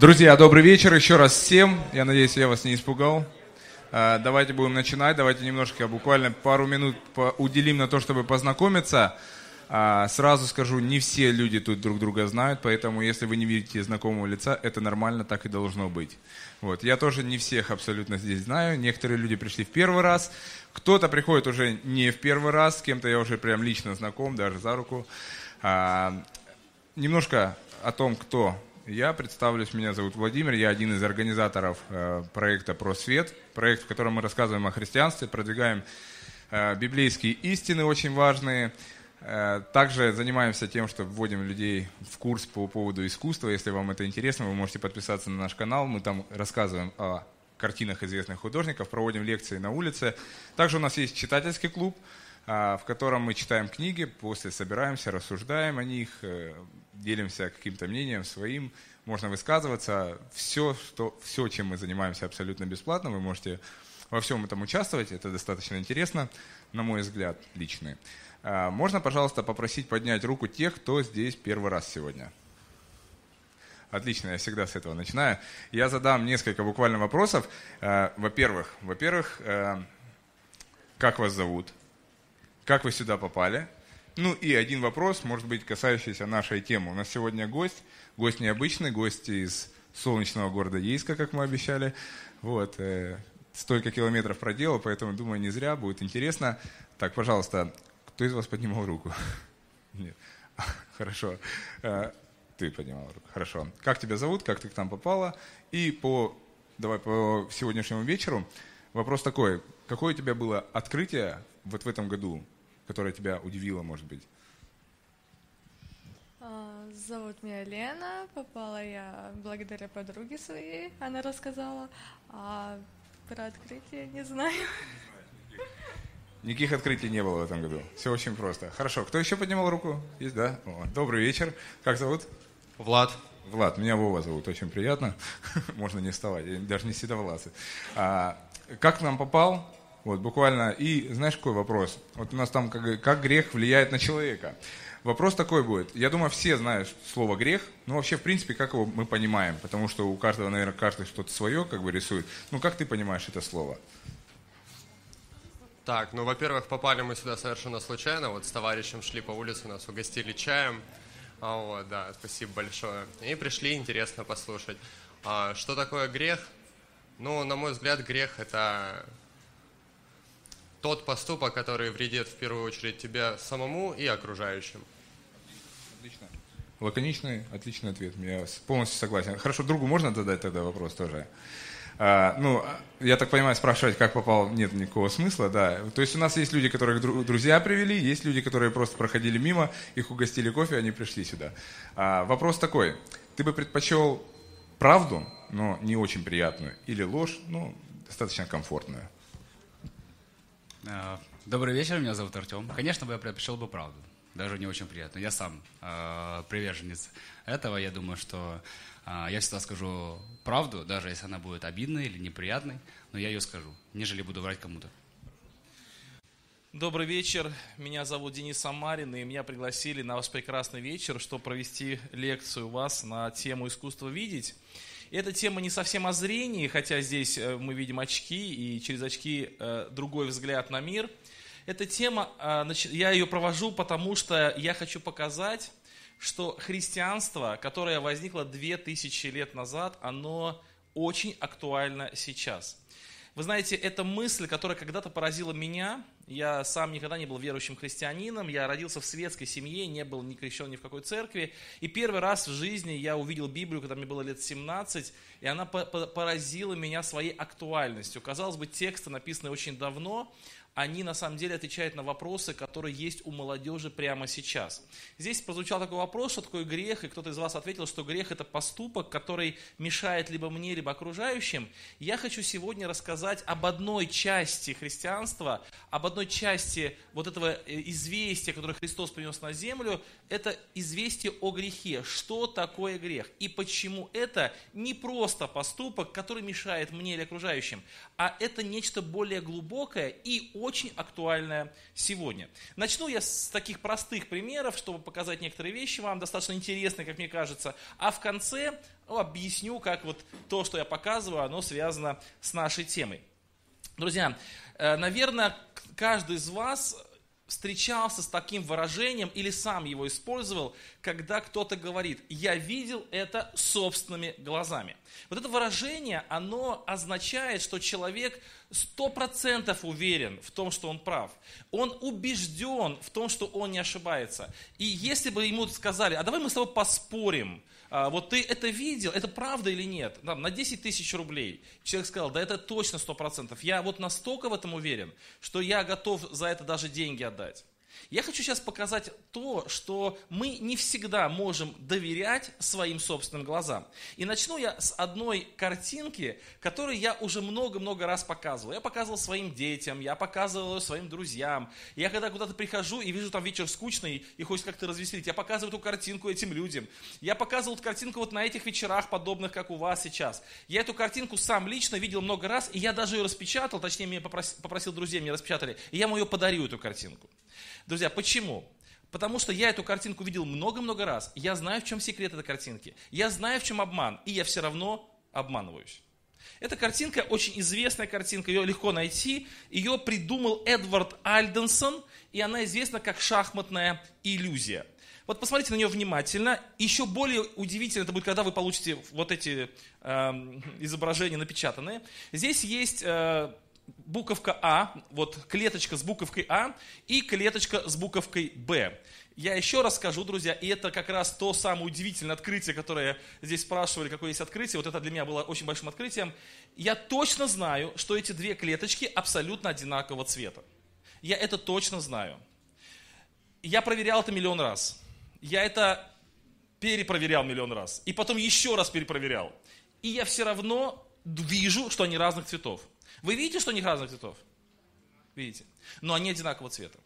Друзья, добрый вечер еще раз всем. Я надеюсь, я вас не испугал. А, давайте будем начинать. Давайте немножко, буквально пару минут уделим на то, чтобы познакомиться. А, сразу скажу, не все люди тут друг друга знают, поэтому если вы не видите знакомого лица, это нормально, так и должно быть. Вот. Я тоже не всех абсолютно здесь знаю. Некоторые люди пришли в первый раз. Кто-то приходит уже не в первый раз, с кем-то я уже прям лично знаком, даже за руку. А, немножко о том, кто я представлюсь, меня зовут Владимир, я один из организаторов э, проекта «Просвет», проект, в котором мы рассказываем о христианстве, продвигаем э, библейские истины очень важные. Э, также занимаемся тем, что вводим людей в курс по поводу искусства. Если вам это интересно, вы можете подписаться на наш канал. Мы там рассказываем о картинах известных художников, проводим лекции на улице. Также у нас есть читательский клуб, в котором мы читаем книги, после собираемся, рассуждаем о них, делимся каким-то мнением своим, можно высказываться. Все, что, все, чем мы занимаемся абсолютно бесплатно, вы можете во всем этом участвовать, это достаточно интересно, на мой взгляд, личный. А, можно, пожалуйста, попросить поднять руку тех, кто здесь первый раз сегодня? Отлично, я всегда с этого начинаю. Я задам несколько буквально вопросов. А, во-первых, во-первых, а, как вас зовут? Как вы сюда попали? Ну и один вопрос, может быть, касающийся нашей темы. У нас сегодня гость, гость необычный, гость из солнечного города Ейска, как мы обещали. Вот, э, столько километров проделал, поэтому, думаю, не зря, будет интересно. Так, пожалуйста, кто из вас поднимал руку? Нет. Хорошо. Э, ты поднимал руку. Хорошо. Как тебя зовут, как ты к нам попала? И по, давай по сегодняшнему вечеру вопрос такой. Какое у тебя было открытие вот в этом году? Которая тебя удивила, может быть? А, зовут меня Лена, попала я благодаря подруге своей, она рассказала, а про открытие не знаю. Никаких открытий не было в этом году. Все очень просто. Хорошо. Кто еще поднимал руку? Есть, да? О, добрый вечер. Как зовут? Влад. Влад. Меня Вова зовут. Очень приятно. Можно не вставать. Даже не седовласый. А, как к нам попал? Вот, буквально. И знаешь, какой вопрос? Вот у нас там как, как грех влияет на человека. Вопрос такой будет. Я думаю, все знают слово грех, но вообще, в принципе, как его мы понимаем, потому что у каждого, наверное, каждый что-то свое как бы рисует. Ну, как ты понимаешь это слово? Так, ну, во-первых, попали мы сюда совершенно случайно. Вот с товарищем шли по улице, нас угостили чаем. А, вот, да, спасибо большое. И пришли, интересно послушать. А, что такое грех? Ну, на мой взгляд, грех – это тот поступок, который вредит в первую очередь тебе самому и окружающим. Отлично. Лаконичный, отличный ответ. Я полностью согласен. Хорошо, другу можно задать тогда вопрос тоже? А, ну, я так понимаю, спрашивать, как попал, нет никакого смысла, да. То есть у нас есть люди, которых друзья привели, есть люди, которые просто проходили мимо, их угостили кофе, они пришли сюда. А, вопрос такой, ты бы предпочел правду, но не очень приятную, или ложь, ну, достаточно комфортную? Э, добрый вечер, меня зовут Артем. Конечно бы я предпочел бы правду, даже не очень приятно. Я сам э, приверженец этого. Я думаю, что э, я всегда скажу правду, даже если она будет обидной или неприятной, но я ее скажу, нежели буду врать кому-то. Добрый вечер, меня зовут Денис Самарин, и меня пригласили на ваш прекрасный вечер, чтобы провести лекцию у вас на тему искусства видеть. Эта тема не совсем о зрении, хотя здесь э, мы видим очки, и через очки э, другой взгляд на мир. Эта тема, э, я ее провожу, потому что я хочу показать, что христианство, которое возникло 2000 лет назад, оно очень актуально сейчас. Вы знаете, это мысль, которая когда-то поразила меня – я сам никогда не был верующим христианином, я родился в светской семье, не был ни крещен ни в какой церкви. И первый раз в жизни я увидел Библию, когда мне было лет 17, и она поразила меня своей актуальностью. Казалось бы, тексты написаны очень давно, они на самом деле отвечают на вопросы, которые есть у молодежи прямо сейчас. Здесь прозвучал такой вопрос, что такое грех, и кто-то из вас ответил, что грех это поступок, который мешает либо мне, либо окружающим. Я хочу сегодня рассказать об одной части христианства, об одной части вот этого э, известия, которое Христос принес на землю, это известие о грехе. Что такое грех? И почему это не просто поступок, который мешает мне или окружающим, а это нечто более глубокое и очень очень актуальная сегодня. Начну я с таких простых примеров, чтобы показать некоторые вещи вам, достаточно интересные, как мне кажется, а в конце ну, объясню, как вот то, что я показываю, оно связано с нашей темой. Друзья, э, наверное, каждый из вас встречался с таким выражением или сам его использовал, когда кто-то говорит, я видел это собственными глазами. Вот это выражение, оно означает, что человек сто процентов уверен в том, что он прав. Он убежден в том, что он не ошибается. И если бы ему сказали, а давай мы с тобой поспорим, а, вот ты это видел, это правда или нет? Там, на 10 тысяч рублей. Человек сказал, да это точно 100%. Я вот настолько в этом уверен, что я готов за это даже деньги отдать. Я хочу сейчас показать то, что мы не всегда можем доверять своим собственным глазам. И начну я с одной картинки, которую я уже много-много раз показывал. Я показывал своим детям, я показывал ее своим друзьям. Я когда куда-то прихожу и вижу там вечер скучный и хочется как-то развеселить, я показываю эту картинку этим людям. Я показывал эту картинку вот на этих вечерах, подобных, как у вас сейчас. Я эту картинку сам лично видел много раз, и я даже ее распечатал, точнее, меня попросил, попросил друзей, мне распечатали, и я ему ее подарю, эту картинку. Друзья, почему? Потому что я эту картинку видел много-много раз. Я знаю, в чем секрет этой картинки. Я знаю, в чем обман. И я все равно обманываюсь. Эта картинка очень известная картинка, ее легко найти. Ее придумал Эдвард Альденсон, и она известна как шахматная иллюзия. Вот посмотрите на нее внимательно. Еще более удивительно это будет, когда вы получите вот эти э, изображения напечатанные. Здесь есть э, буковка А, вот клеточка с буковкой А и клеточка с буковкой Б. Я еще раз скажу, друзья, и это как раз то самое удивительное открытие, которое здесь спрашивали, какое есть открытие. Вот это для меня было очень большим открытием. Я точно знаю, что эти две клеточки абсолютно одинакового цвета. Я это точно знаю. Я проверял это миллион раз. Я это перепроверял миллион раз. И потом еще раз перепроверял. И я все равно вижу, что они разных цветов. Вы видите, что они разных цветов? Видите? Но они одинакового цвета.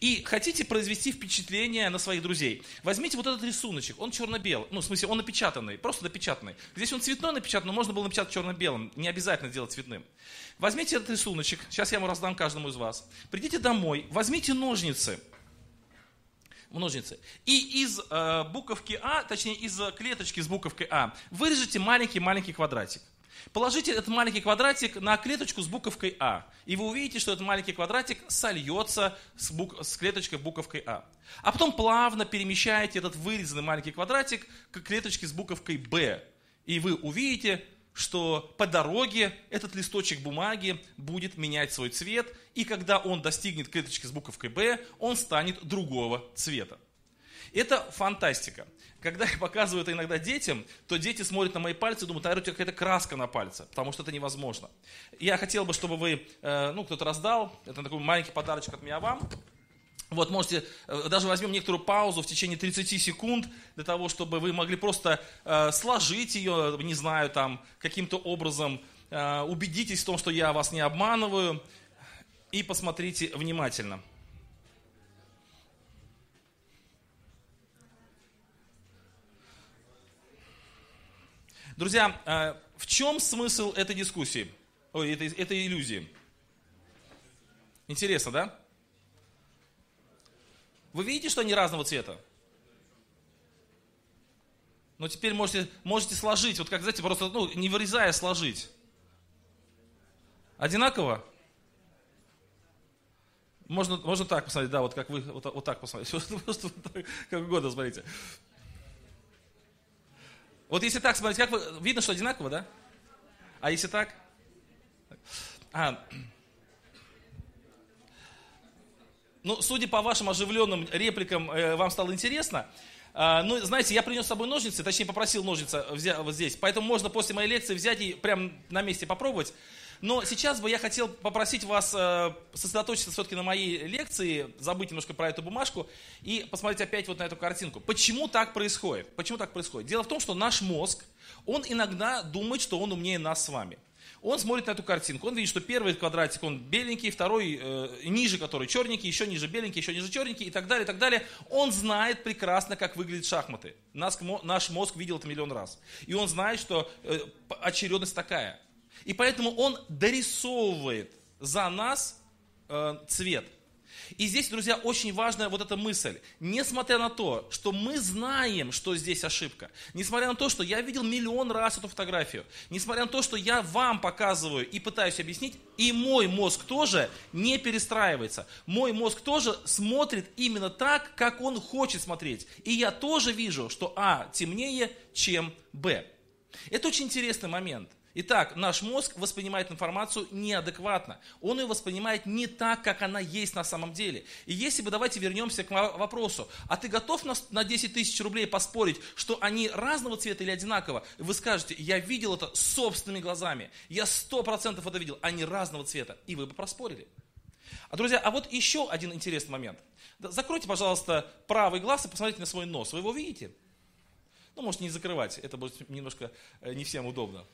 И хотите произвести впечатление на своих друзей. Возьмите вот этот рисуночек, он черно-белый, ну, в смысле, он напечатанный, просто напечатанный. Здесь он цветной напечатан, но можно было напечатать черно-белым, не обязательно делать цветным. Возьмите этот рисуночек, сейчас я ему раздам каждому из вас. Придите домой, возьмите ножницы, ножницы. И из э, буковки А, точнее из клеточки с буковкой А, вырежите маленький-маленький квадратик. Положите этот маленький квадратик на клеточку с буковкой А, и вы увидите, что этот маленький квадратик сольется с, бук... с клеточкой буковкой А. А потом плавно перемещаете этот вырезанный маленький квадратик к клеточке с буковкой Б, и вы увидите, что по дороге этот листочек бумаги будет менять свой цвет, и когда он достигнет клеточки с буковкой Б, он станет другого цвета. Это фантастика. Когда я показываю это иногда детям, то дети смотрят на мои пальцы и думают, наверное, у тебя какая-то краска на пальце, потому что это невозможно. Я хотел бы, чтобы вы, э, ну, кто-то раздал, это такой маленький подарочек от меня вам. Вот можете, э, даже возьмем некоторую паузу в течение 30 секунд для того, чтобы вы могли просто э, сложить ее, не знаю, там, каким-то образом, убедитесь в том, что я вас не обманываю, и посмотрите внимательно. Друзья, э, в чем смысл этой дискуссии, ой, этой, этой иллюзии? Интересно, да? Вы видите, что они разного цвета? Но теперь можете, можете сложить, вот как, знаете, просто, ну, не вырезая, сложить. Одинаково? Можно, можно так посмотреть, да, вот как вы, вот, вот так посмотреть, просто как угодно, смотрите. Вот если так смотреть, как вы, видно, что одинаково, да? А если так? А, ну, судя по вашим оживленным репликам, э, вам стало интересно. А, ну, знаете, я принес с собой ножницы, точнее попросил ножницы взять вот здесь, поэтому можно после моей лекции взять и прямо на месте попробовать. Но сейчас бы я хотел попросить вас э, сосредоточиться все-таки на моей лекции, забыть немножко про эту бумажку и посмотреть опять вот на эту картинку. Почему так происходит? Почему так происходит? Дело в том, что наш мозг, он иногда думает, что он умнее нас с вами. Он смотрит на эту картинку, он видит, что первый квадратик, он беленький, второй э, ниже, который черненький, еще ниже беленький, еще ниже черненький и так далее, и так далее. Он знает прекрасно, как выглядят шахматы. Нас, наш мозг видел это миллион раз. И он знает, что э, очередность такая. И поэтому он дорисовывает за нас э, цвет. И здесь, друзья, очень важная вот эта мысль. Несмотря на то, что мы знаем, что здесь ошибка, несмотря на то, что я видел миллион раз эту фотографию, несмотря на то, что я вам показываю и пытаюсь объяснить, и мой мозг тоже не перестраивается. Мой мозг тоже смотрит именно так, как он хочет смотреть. И я тоже вижу, что А темнее, чем Б. Это очень интересный момент – Итак, наш мозг воспринимает информацию неадекватно. Он ее воспринимает не так, как она есть на самом деле. И если бы, давайте вернемся к вопросу, а ты готов на, на 10 тысяч рублей поспорить, что они разного цвета или одинаково? Вы скажете, я видел это собственными глазами. Я сто процентов это видел, они разного цвета. И вы бы проспорили. А, друзья, а вот еще один интересный момент. Закройте, пожалуйста, правый глаз и посмотрите на свой нос. Вы его видите? Ну, можете не закрывать, это будет немножко э, не всем удобно.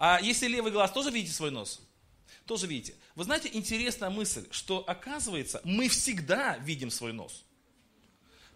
А если левый глаз, тоже видите свой нос? Тоже видите. Вы знаете, интересная мысль, что оказывается, мы всегда видим свой нос.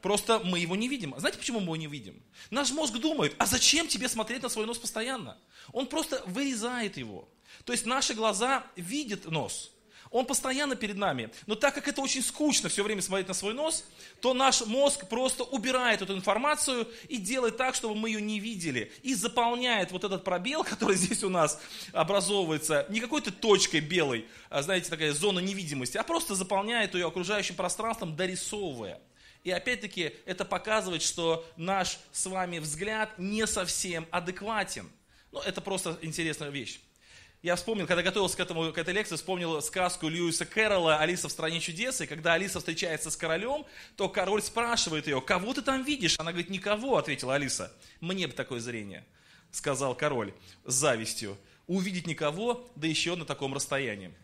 Просто мы его не видим. Знаете, почему мы его не видим? Наш мозг думает, а зачем тебе смотреть на свой нос постоянно? Он просто вырезает его. То есть наши глаза видят нос, он постоянно перед нами. Но так как это очень скучно все время смотреть на свой нос, то наш мозг просто убирает эту информацию и делает так, чтобы мы ее не видели. И заполняет вот этот пробел, который здесь у нас образовывается, не какой-то точкой белой, а, знаете, такая зона невидимости, а просто заполняет ее окружающим пространством, дорисовывая. И опять-таки это показывает, что наш с вами взгляд не совсем адекватен. Ну, это просто интересная вещь. Я вспомнил, когда готовился к, этому, к этой лекции, вспомнил сказку Льюиса Кэрролла «Алиса в стране чудес», и когда Алиса встречается с королем, то король спрашивает ее, кого ты там видишь? Она говорит, никого, ответила Алиса. Мне бы такое зрение, сказал король с завистью. Увидеть никого, да еще на таком расстоянии.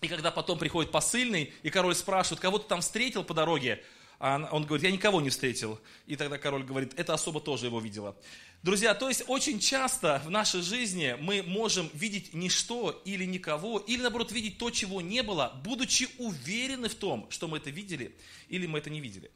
И когда потом приходит посыльный, и король спрашивает, кого ты там встретил по дороге, а он говорит, я никого не встретил. И тогда король говорит, эта особа тоже его видела. Друзья, то есть очень часто в нашей жизни мы можем видеть ничто или никого, или наоборот видеть то, чего не было, будучи уверены в том, что мы это видели или мы это не видели.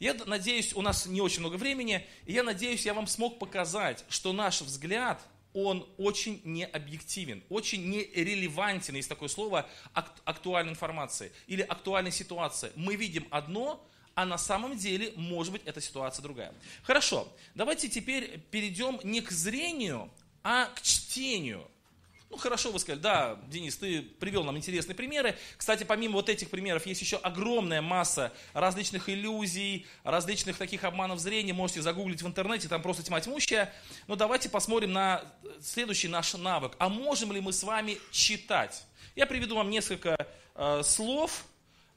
Я надеюсь, у нас не очень много времени, и я надеюсь, я вам смог показать, что наш взгляд, он очень необъективен, очень нерелевантен, есть такое слово, актуальной информации или актуальной ситуации. Мы видим одно, а на самом деле, может быть, эта ситуация другая. Хорошо, давайте теперь перейдем не к зрению, а к чтению. Ну, хорошо, вы сказали, да, Денис, ты привел нам интересные примеры. Кстати, помимо вот этих примеров, есть еще огромная масса различных иллюзий, различных таких обманов зрения. Можете загуглить в интернете, там просто тьма тьмущая. Но давайте посмотрим на следующий наш навык. А можем ли мы с вами читать? Я приведу вам несколько э, слов,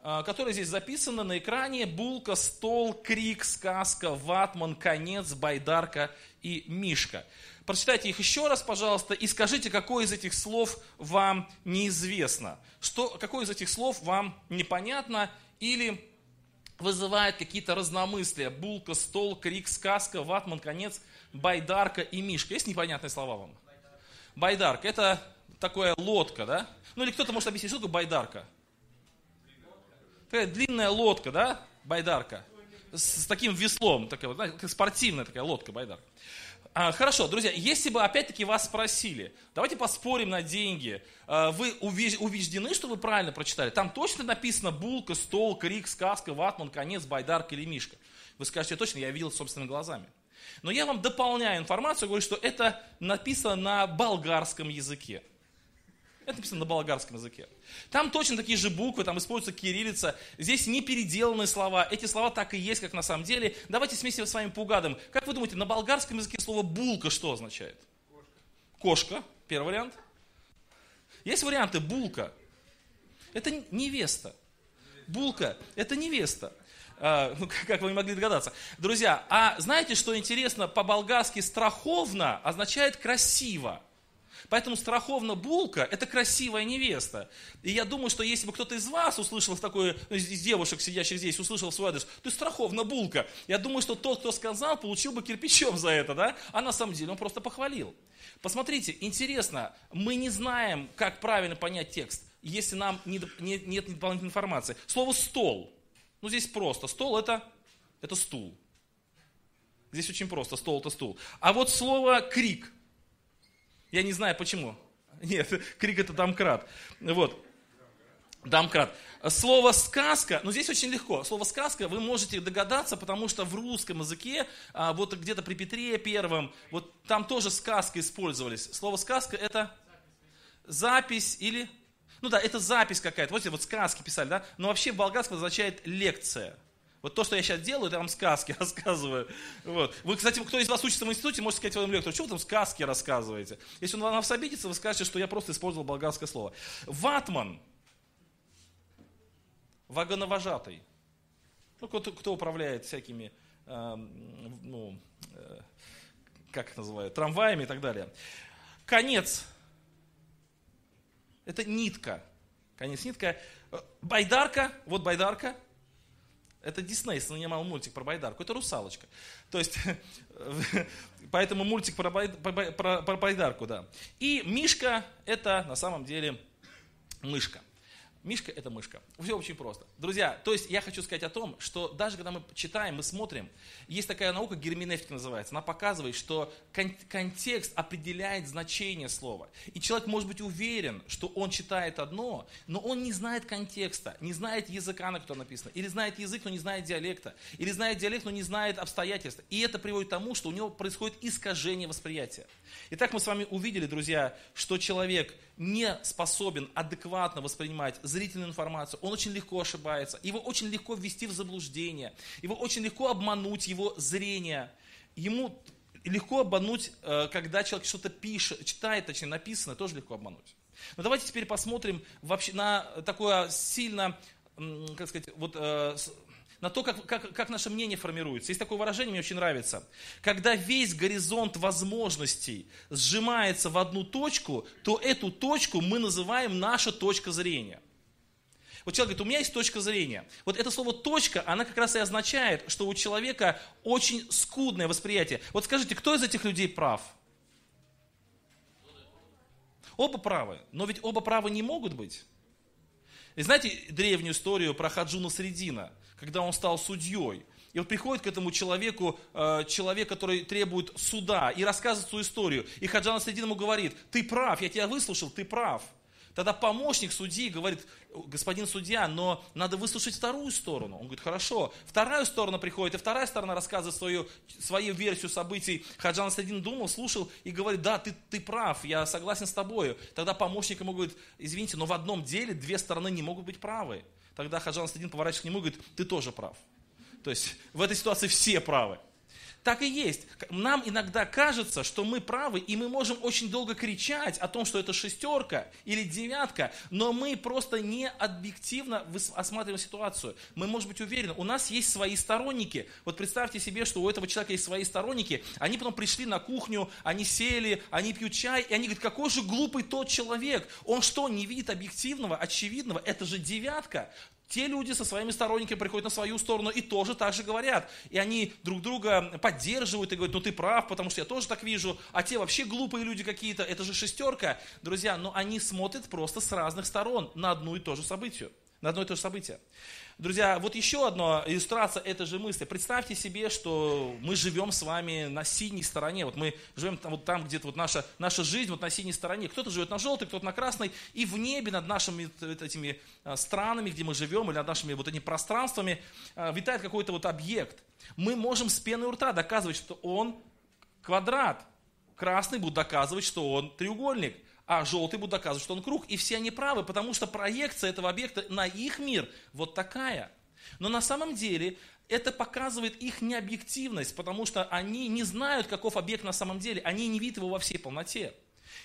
которая здесь записана на экране. Булка, стол, крик, сказка, ватман, конец, байдарка и мишка. Прочитайте их еще раз, пожалуйста, и скажите, какое из этих слов вам неизвестно. Что, какое из этих слов вам непонятно или вызывает какие-то разномыслия. Булка, стол, крик, сказка, ватман, конец, байдарка и мишка. Есть непонятные слова вам? Байдарка. Это такая лодка, да? Ну или кто-то может объяснить, что такое байдарка? Такая длинная лодка, да, байдарка, с, с таким веслом, такая, знаете, спортивная такая лодка, байдарка. А, хорошо, друзья, если бы опять-таки вас спросили, давайте поспорим на деньги, а, вы убеждены, что вы правильно прочитали? Там точно написано булка, стол, крик, сказка, ватман, конец, байдарка или мишка. Вы скажете, точно, я видел собственными глазами. Но я вам дополняю информацию, говорю, что это написано на болгарском языке. Это написано на болгарском языке. Там точно такие же буквы, там используется кириллица. Здесь не переделанные слова. Эти слова так и есть, как на самом деле. Давайте вместе с вами поугадываем. Как вы думаете, на болгарском языке слово булка что означает? Кошка. Кошка. Первый вариант. Есть варианты булка. Это невеста. Булка – это невеста. А, ну, как вы могли догадаться. Друзья, а знаете, что интересно? По-болгарски страховно означает красиво. Поэтому страховна булка – это красивая невеста. И я думаю, что если бы кто-то из вас услышал такое, ну, из девушек, сидящих здесь, услышал свой адрес, ты страховна булка. Я думаю, что тот, кто сказал, получил бы кирпичом за это, да? А на самом деле он просто похвалил. Посмотрите, интересно, мы не знаем, как правильно понять текст, если нам не, не, нет дополнительной информации. Слово «стол». Ну, здесь просто. Стол это, – это стул. Здесь очень просто. Стол – это стул. А вот слово «крик» Я не знаю почему. Нет, крик это домкрат. Вот. Домкрат. Слово сказка, ну здесь очень легко. Слово сказка вы можете догадаться, потому что в русском языке, а, вот где-то при Петре первом, вот там тоже сказка использовались. Слово сказка это запись или, ну да, это запись какая-то. Вот, вот сказки писали, да? Но вообще в болгарском означает лекция. Вот то, что я сейчас делаю, это вам сказки рассказываю. Вот. Вы, кстати, кто из вас учится в институте, можете сказать своему лектору, что вы там сказки рассказываете? Если он на вас обидится, вы скажете, что я просто использовал болгарское слово. Ватман – вагоновожатый. Ну, кто, кто управляет всякими, э, ну, э, как их называют, трамваями и так далее. Конец. Это нитка. Конец нитка. Байдарка, вот байдарка. Это Дисней снимал мультик про байдарку. Это русалочка. То есть, поэтому мультик про, бай, про, про байдарку, да. И Мишка это на самом деле мышка. Мишка – это мышка. Все очень просто. Друзья, то есть я хочу сказать о том, что даже когда мы читаем, мы смотрим, есть такая наука, герменевтика называется, она показывает, что кон- контекст определяет значение слова. И человек может быть уверен, что он читает одно, но он не знает контекста, не знает языка, на котором написано, или знает язык, но не знает диалекта, или знает диалект, но не знает обстоятельств. И это приводит к тому, что у него происходит искажение восприятия. Итак, мы с вами увидели, друзья, что человек не способен адекватно воспринимать зрительную информацию, он очень легко ошибается, его очень легко ввести в заблуждение, его очень легко обмануть, его зрение. Ему легко обмануть, э, когда человек что-то пишет, читает, точнее написано, тоже легко обмануть. Но давайте теперь посмотрим вообще на такое сильно, как сказать, вот э, на то, как, как, как наше мнение формируется. Есть такое выражение, мне очень нравится. Когда весь горизонт возможностей сжимается в одну точку, то эту точку мы называем наша точка зрения. Вот человек говорит, у меня есть точка зрения. Вот это слово точка, она как раз и означает, что у человека очень скудное восприятие. Вот скажите, кто из этих людей прав? Оба правы. Но ведь оба правы не могут быть. И знаете древнюю историю про Хаджуна Средина, когда он стал судьей? И вот приходит к этому человеку, э, человек, который требует суда, и рассказывает свою историю. И Хаджан Средин ему говорит, ты прав, я тебя выслушал, ты прав. Тогда помощник судьи говорит, господин судья, но надо выслушать вторую сторону. Он говорит, хорошо. Вторая сторона приходит, и вторая сторона рассказывает свою, свою версию событий. Хаджан Садин думал, слушал и говорит, да, ты, ты прав, я согласен с тобой. Тогда помощник ему говорит, извините, но в одном деле две стороны не могут быть правы. Тогда Хаджан Садин поворачивается к нему и говорит, ты тоже прав. То есть в этой ситуации все правы. Так и есть. Нам иногда кажется, что мы правы, и мы можем очень долго кричать о том, что это шестерка или девятка, но мы просто не объективно осматриваем ситуацию. Мы можем быть уверены, у нас есть свои сторонники. Вот представьте себе, что у этого человека есть свои сторонники, они потом пришли на кухню, они сели, они пьют чай, и они говорят, какой же глупый тот человек. Он что, не видит объективного, очевидного? Это же девятка. Те люди со своими сторонниками приходят на свою сторону и тоже так же говорят. И они друг друга поддерживают и говорят, ну ты прав, потому что я тоже так вижу. А те вообще глупые люди какие-то, это же шестерка. Друзья, но они смотрят просто с разных сторон на одну и то же событие. На одно и то же событие. Друзья, вот еще одна иллюстрация этой же мысли. Представьте себе, что мы живем с вами на синей стороне. Вот мы живем там, вот там где-то вот наша, наша жизнь вот на синей стороне. Кто-то живет на желтой, кто-то на красной. И в небе над нашими вот этими а, странами, где мы живем, или над нашими вот этими пространствами а, витает какой-то вот объект. Мы можем с пеной у рта доказывать, что он квадрат. Красный будет доказывать, что он треугольник а желтый будет доказывать, что он круг. И все они правы, потому что проекция этого объекта на их мир вот такая. Но на самом деле это показывает их необъективность, потому что они не знают, каков объект на самом деле, они не видят его во всей полноте.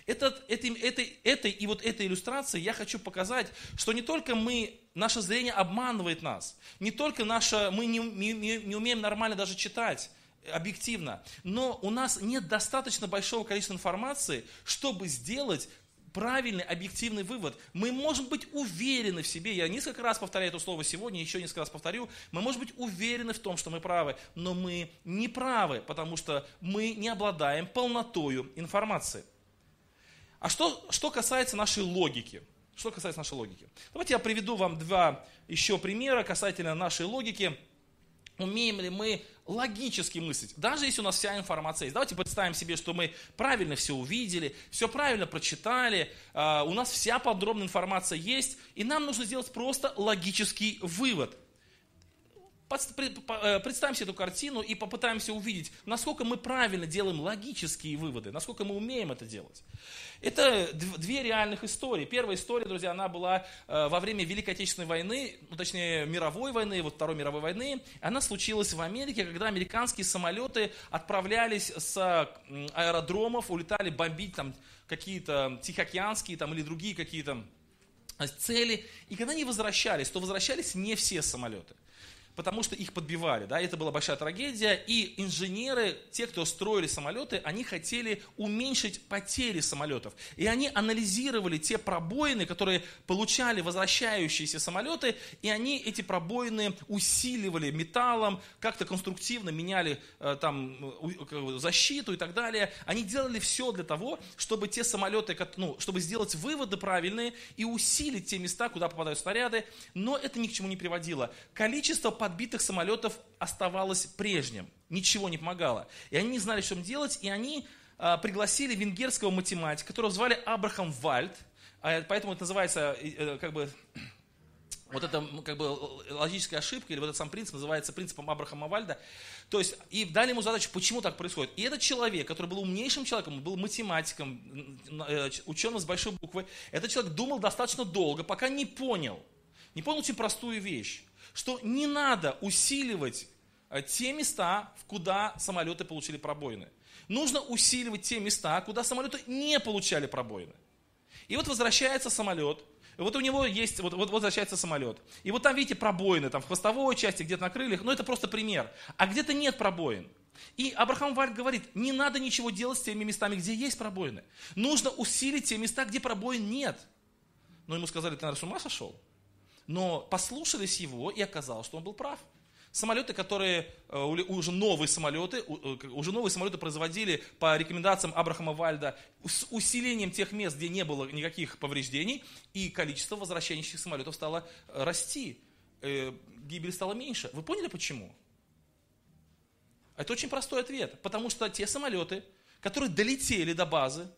Этот, этой, этой, этой и вот этой иллюстрации я хочу показать, что не только мы, наше зрение обманывает нас, не только наше, мы не, не, не умеем нормально даже читать, объективно. Но у нас нет достаточно большого количества информации, чтобы сделать правильный, объективный вывод. Мы можем быть уверены в себе. Я несколько раз повторяю это слово сегодня, еще несколько раз повторю. Мы можем быть уверены в том, что мы правы, но мы не правы, потому что мы не обладаем полнотою информации. А что, что касается нашей логики? Что касается нашей логики? Давайте я приведу вам два еще примера касательно нашей логики – умеем ли мы логически мыслить, даже если у нас вся информация есть. Давайте представим себе, что мы правильно все увидели, все правильно прочитали, а, у нас вся подробная информация есть, и нам нужно сделать просто логический вывод. Э, представим себе эту картину и попытаемся увидеть, насколько мы правильно делаем логические выводы, насколько мы умеем это делать. Это две реальных истории. Первая история, друзья, она была э, во время Великой Отечественной войны, ну, точнее, мировой войны, вот Второй мировой войны. Она случилась в Америке, когда американские самолеты отправлялись с аэродромов, улетали бомбить там какие-то тихоокеанские там, или другие какие-то э, цели. И когда они возвращались, то возвращались не все самолеты потому что их подбивали, да, это была большая трагедия, и инженеры, те, кто строили самолеты, они хотели уменьшить потери самолетов, и они анализировали те пробоины, которые получали возвращающиеся самолеты, и они эти пробоины усиливали металлом, как-то конструктивно меняли э, там защиту и так далее, они делали все для того, чтобы те самолеты, ну, чтобы сделать выводы правильные и усилить те места, куда попадают снаряды, но это ни к чему не приводило. Количество подбитых самолетов оставалось прежним, ничего не помогало. И они не знали, что им делать, и они а, пригласили венгерского математика, которого звали Абрахам Вальд, а, поэтому это называется э, как бы вот это как бы логическая ошибка, или вот этот сам принцип называется принципом Абрахама Вальда. То есть, и дали ему задачу, почему так происходит. И этот человек, который был умнейшим человеком, был математиком, э, ученым с большой буквы, этот человек думал достаточно долго, пока не понял, не понял очень простую вещь что не надо усиливать э, те места, куда самолеты получили пробоины. Нужно усиливать те места, куда самолеты не получали пробоины. И вот возвращается самолет, вот у него есть, вот, вот, возвращается самолет. И вот там, видите, пробоины, там в хвостовой части, где-то на крыльях, но это просто пример. А где-то нет пробоин. И Абрахам Вальд говорит, не надо ничего делать с теми местами, где есть пробоины. Нужно усилить те места, где пробоин нет. Но ему сказали, ты, наверное, с ума сошел? Но послушались его, и оказалось, что он был прав. Самолеты, которые, э, уже новые самолеты, э, уже новые самолеты производили по рекомендациям Абрахама Вальда с усилением тех мест, где не было никаких повреждений, и количество возвращающихся самолетов стало э, расти, гибель стала меньше. Вы поняли почему? Это очень простой ответ, потому что те самолеты, которые долетели до базы,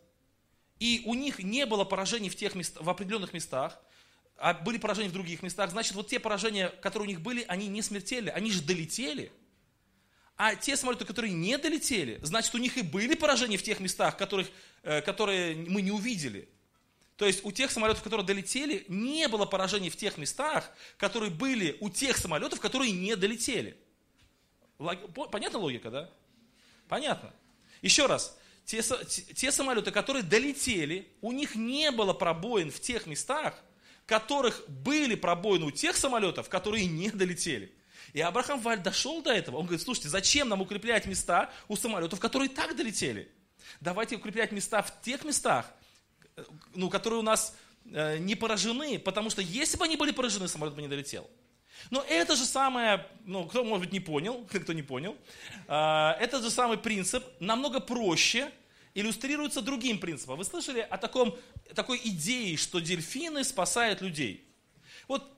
и у них не было поражений в, тех мест, в определенных местах, а были поражения в других местах, значит, вот те поражения, которые у них были, они не смертельны, они же долетели. А те самолеты, которые не долетели, значит, у них и были поражения в тех местах, которых, э, которые мы не увидели. То есть у тех самолетов, которые долетели, не было поражений в тех местах, которые были у тех самолетов, которые не долетели. Понятна логика, да? Понятно. Еще раз, те, те самолеты, которые долетели, у них не было пробоин в тех местах, которых были пробоины у тех самолетов, которые не долетели. И Абрахам Валь дошел до этого. Он говорит, слушайте, зачем нам укреплять места у самолетов, которые так долетели? Давайте укреплять места в тех местах, ну, которые у нас э, не поражены, потому что если бы они были поражены, самолет бы не долетел. Но это же самое, ну, кто, может быть, не понял, кто не понял, э, это же самый принцип намного проще, иллюстрируется другим принципом. Вы слышали о таком, такой идее, что дельфины спасают людей? Вот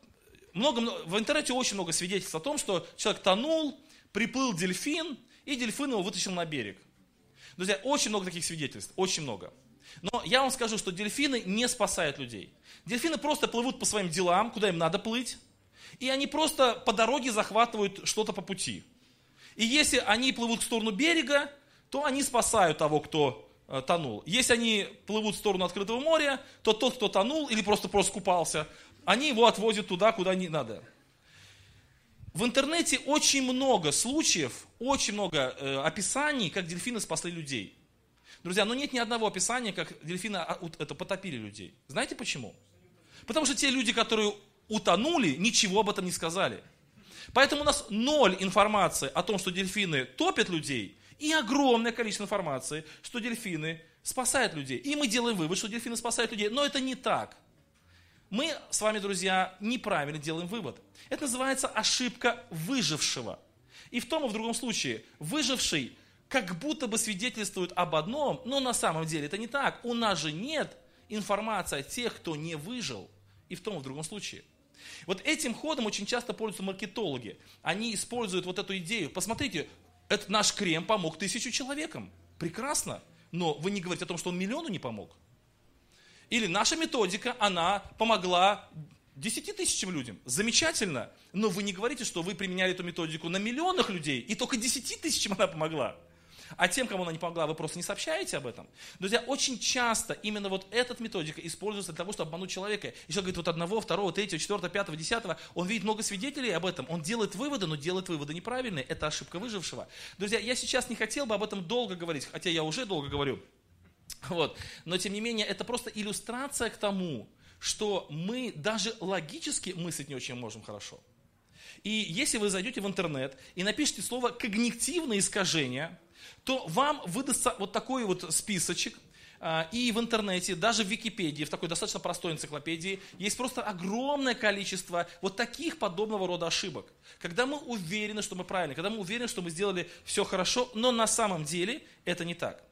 много, в интернете очень много свидетельств о том, что человек тонул, приплыл дельфин, и дельфин его вытащил на берег. Друзья, очень много таких свидетельств, очень много. Но я вам скажу, что дельфины не спасают людей. Дельфины просто плывут по своим делам, куда им надо плыть, и они просто по дороге захватывают что-то по пути. И если они плывут в сторону берега, то они спасают того, кто тонул. Если они плывут в сторону открытого моря, то тот, кто тонул или просто просто купался, они его отвозят туда, куда не надо. В интернете очень много случаев, очень много э, описаний, как дельфины спасли людей. Друзья, но нет ни одного описания, как дельфины а, это, потопили людей. Знаете почему? Потому что те люди, которые утонули, ничего об этом не сказали. Поэтому у нас ноль информации о том, что дельфины топят людей, и огромное количество информации, что дельфины спасают людей. И мы делаем вывод, что дельфины спасают людей. Но это не так. Мы с вами, друзья, неправильно делаем вывод. Это называется ошибка выжившего. И в том и в другом случае выживший как будто бы свидетельствует об одном, но на самом деле это не так. У нас же нет информации о тех, кто не выжил. И в том и в другом случае. Вот этим ходом очень часто пользуются маркетологи. Они используют вот эту идею. Посмотрите, этот наш крем помог тысячу человекам. Прекрасно. Но вы не говорите о том, что он миллиону не помог. Или наша методика, она помогла 10 тысячам людям. Замечательно. Но вы не говорите, что вы применяли эту методику на миллионах людей, и только 10 тысячам она помогла. А тем, кому она не помогла, вы просто не сообщаете об этом. Друзья, очень часто именно вот эта методика используется для того, чтобы обмануть человека. И человек говорит, вот одного, второго, третьего, четвертого, пятого, десятого. Он видит много свидетелей об этом. Он делает выводы, но делает выводы неправильные. Это ошибка выжившего. Друзья, я сейчас не хотел бы об этом долго говорить, хотя я уже долго говорю. Вот. Но тем не менее, это просто иллюстрация к тому, что мы даже логически мыслить не очень можем хорошо. И если вы зайдете в интернет и напишите слово «когнитивное искажение», то вам выдастся вот такой вот списочек, а, и в интернете, даже в Википедии, в такой достаточно простой энциклопедии, есть просто огромное количество вот таких подобного рода ошибок. Когда мы уверены, что мы правильны, когда мы уверены, что мы сделали все хорошо, но на самом деле это не так.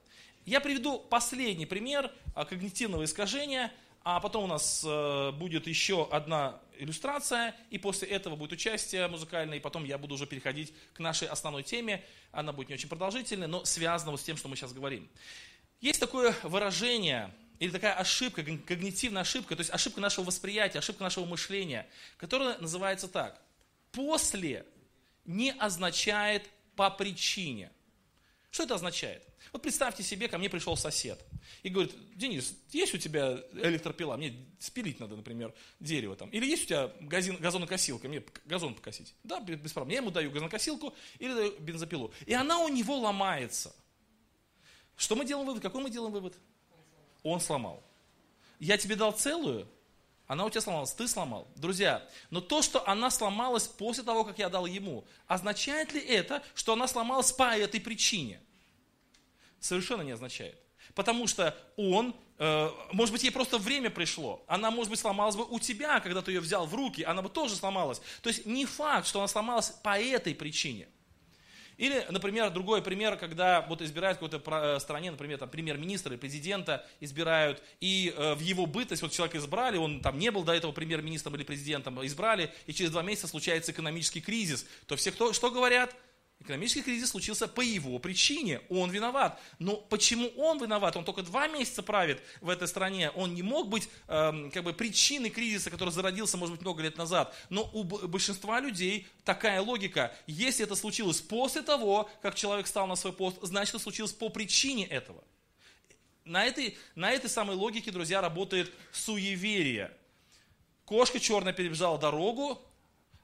Я приведу последний пример а, когнитивного искажения, а потом у нас э, будет еще одна иллюстрация, и после этого будет участие музыкальное, и потом я буду уже переходить к нашей основной теме. Она будет не очень продолжительной, но связана вот с тем, что мы сейчас говорим. Есть такое выражение, или такая ошибка, когнитивная ошибка, то есть ошибка нашего восприятия, ошибка нашего мышления, которая называется так. После не означает по причине. Что это означает? Вот представьте себе, ко мне пришел сосед и говорит, Денис, есть у тебя электропила, мне спилить надо, например, дерево там. Или есть у тебя газин, газонокосилка, мне газон покосить. Да, без проблем. Я ему даю газонокосилку или даю бензопилу. И она у него ломается. Что мы делаем вывод? Какой мы делаем вывод? Он сломал. Я тебе дал целую, она у тебя сломалась, ты сломал. Друзья, но то, что она сломалась после того, как я дал ему, означает ли это, что она сломалась по этой причине? Совершенно не означает. Потому что он, э, может быть, ей просто время пришло. Она, может быть, сломалась бы у тебя, когда ты ее взял в руки, она бы тоже сломалась. То есть не факт, что она сломалась по этой причине. Или, например, другой пример, когда вот избирают в какой-то э, стране, например, там премьер-министра или президента избирают, и э, в его бытность, вот человека избрали, он там не был до этого премьер-министром или президентом, избрали, и через два месяца случается экономический кризис, то все кто, что говорят? Экономический кризис случился по его причине, он виноват. Но почему он виноват? Он только два месяца правит в этой стране, он не мог быть э, как бы причиной кризиса, который зародился, может быть, много лет назад. Но у большинства людей такая логика. Если это случилось после того, как человек стал на свой пост, значит, это случилось по причине этого. На этой, на этой самой логике, друзья, работает суеверие. Кошка черная перебежала дорогу,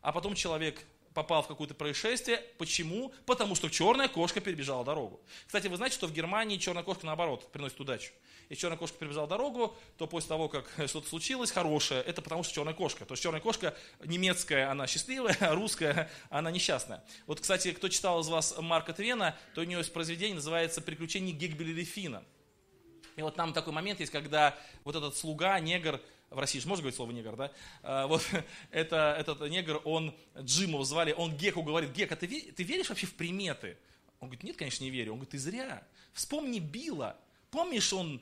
а потом человек попал в какое-то происшествие. Почему? Потому что черная кошка перебежала дорогу. Кстати, вы знаете, что в Германии черная кошка наоборот приносит удачу. Если черная кошка перебежала дорогу, то после того, как что-то случилось хорошее, это потому что черная кошка. То есть черная кошка немецкая, она счастливая, а русская, она несчастная. Вот, кстати, кто читал из вас Марка Твена, то у него есть произведение, называется «Приключения Гигбеля Фина». И вот там такой момент есть, когда вот этот слуга, негр, в России же можно говорить слово негр, да? А, вот это, этот негр, он, Джима звали, он Геку говорит, Гек, а ты, ты веришь вообще в приметы? Он говорит, нет, конечно, не верю. Он говорит, ты зря. Вспомни Билла. Помнишь, он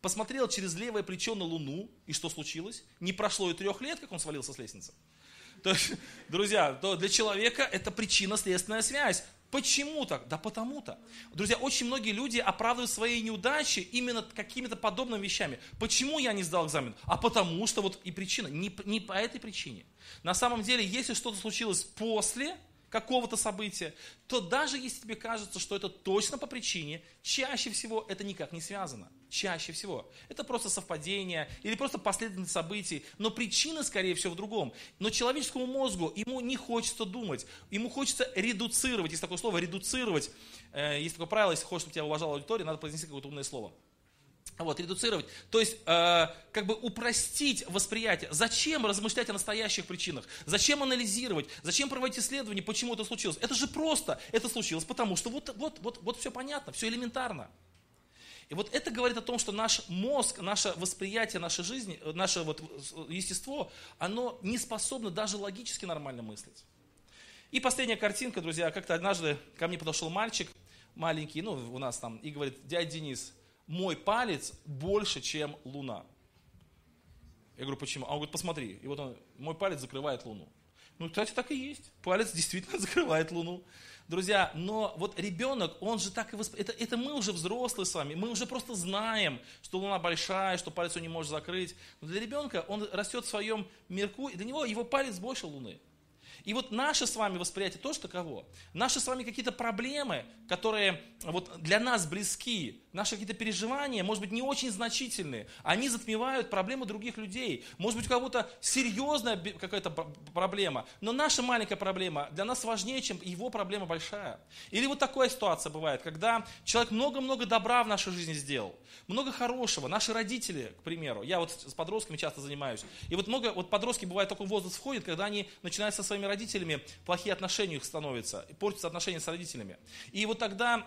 посмотрел через левое плечо на Луну, и что случилось? Не прошло и трех лет, как он свалился с лестницы. То есть, друзья, то для человека это причинно-следственная связь. Почему так? Да потому-то. Друзья, очень многие люди оправдывают свои неудачи именно какими-то подобными вещами. Почему я не сдал экзамен? А потому что вот и причина. Не, не по этой причине. На самом деле, если что-то случилось после, какого-то события, то даже если тебе кажется, что это точно по причине, чаще всего это никак не связано. Чаще всего. Это просто совпадение или просто последовательность событий, но причина, скорее всего, в другом. Но человеческому мозгу, ему не хочется думать, ему хочется редуцировать, есть такое слово, редуцировать. Э, есть такое правило, если хочешь, чтобы тебя уважала аудитория, надо произнести какое-то умное слово. Вот, редуцировать, то есть э, как бы упростить восприятие. Зачем размышлять о настоящих причинах? Зачем анализировать? Зачем проводить исследования, почему это случилось? Это же просто, это случилось, потому что вот, вот, вот, вот все понятно, все элементарно. И вот это говорит о том, что наш мозг, наше восприятие нашей жизни, наше вот естество, оно не способно даже логически нормально мыслить. И последняя картинка, друзья, как-то однажды ко мне подошел мальчик, маленький, ну, у нас там, и говорит, дядя Денис, мой палец больше, чем луна. Я говорю, почему? А он говорит, посмотри. И вот он, мой палец закрывает Луну. Ну, кстати, так и есть. Палец действительно закрывает Луну. Друзья, но вот ребенок, он же так и восп... это, это мы уже взрослые с вами, мы уже просто знаем, что Луна большая, что палец он не может закрыть. Но для ребенка он растет в своем мирку, и для него его палец больше Луны. И вот наше с вами восприятие тоже таково. Наши с вами какие-то проблемы, которые вот для нас близки, наши какие-то переживания, может быть, не очень значительные, они затмевают проблемы других людей. Может быть, у кого-то серьезная какая-то проблема, но наша маленькая проблема для нас важнее, чем его проблема большая. Или вот такая ситуация бывает, когда человек много-много добра в нашей жизни сделал, много хорошего. Наши родители, к примеру, я вот с подростками часто занимаюсь, и вот много, вот подростки бывают такой возраст входит, когда они начинают со своими родителями, плохие отношения их становятся, портятся отношения с родителями. И вот тогда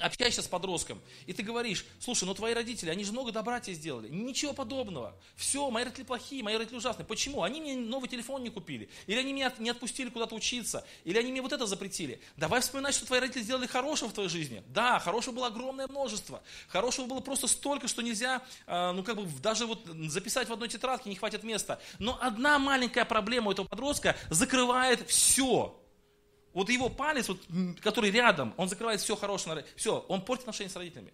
общаешься с подростком, и ты говоришь, слушай, ну твои родители, они же много добра тебе сделали. Ничего подобного. Все, мои родители плохие, мои родители ужасные. Почему? Они мне новый телефон не купили. Или они меня не отпустили куда-то учиться. Или они мне вот это запретили. Давай вспоминать, что твои родители сделали хорошего в твоей жизни. Да, хорошего было огромное множество. Хорошего было просто столько, что нельзя, а, ну как бы даже вот записать в одной тетрадке не хватит места. Но одна маленькая проблема у этого подростка закрывает все. Вот его палец, вот, который рядом, он закрывает все хорошее, все, он портит отношения с родителями.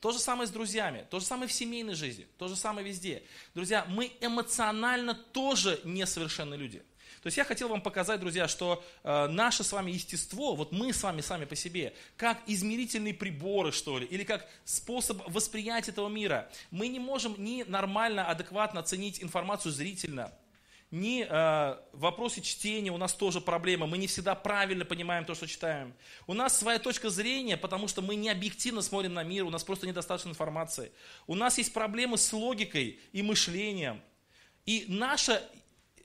То же самое с друзьями, то же самое в семейной жизни, то же самое везде. Друзья, мы эмоционально тоже несовершенные люди. То есть я хотел вам показать, друзья, что э, наше с вами естество, вот мы с вами сами по себе, как измерительные приборы, что ли, или как способ восприятия этого мира, мы не можем ни нормально, адекватно оценить информацию зрительно, ни э, в вопросе чтения у нас тоже проблема. Мы не всегда правильно понимаем то, что читаем. У нас своя точка зрения, потому что мы не объективно смотрим на мир, у нас просто недостаточно информации. У нас есть проблемы с логикой и мышлением. И наша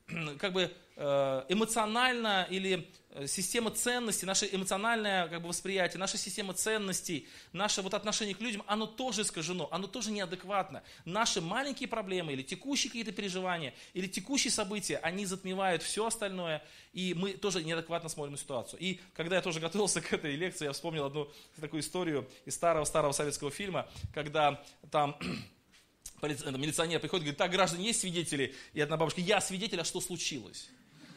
как бы, Э, эмоционально или система ценностей, наше эмоциональное как бы, восприятие, наша система ценностей, наше вот отношение к людям, оно тоже искажено, оно тоже неадекватно. Наши маленькие проблемы или текущие какие-то переживания, или текущие события, они затмевают все остальное, и мы тоже неадекватно смотрим на ситуацию. И когда я тоже готовился к этой лекции, я вспомнил одну такую историю из старого-старого советского фильма, когда там милиционер приходит и говорит, так, граждане, есть свидетели? И одна бабушка, я свидетель, а что случилось?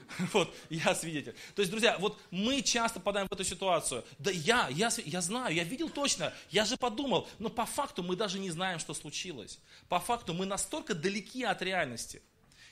Вот, я свидетель. То есть, друзья, вот мы часто попадаем в эту ситуацию. Да я, я, я знаю, я видел точно, я же подумал, но по факту мы даже не знаем, что случилось. По факту мы настолько далеки от реальности.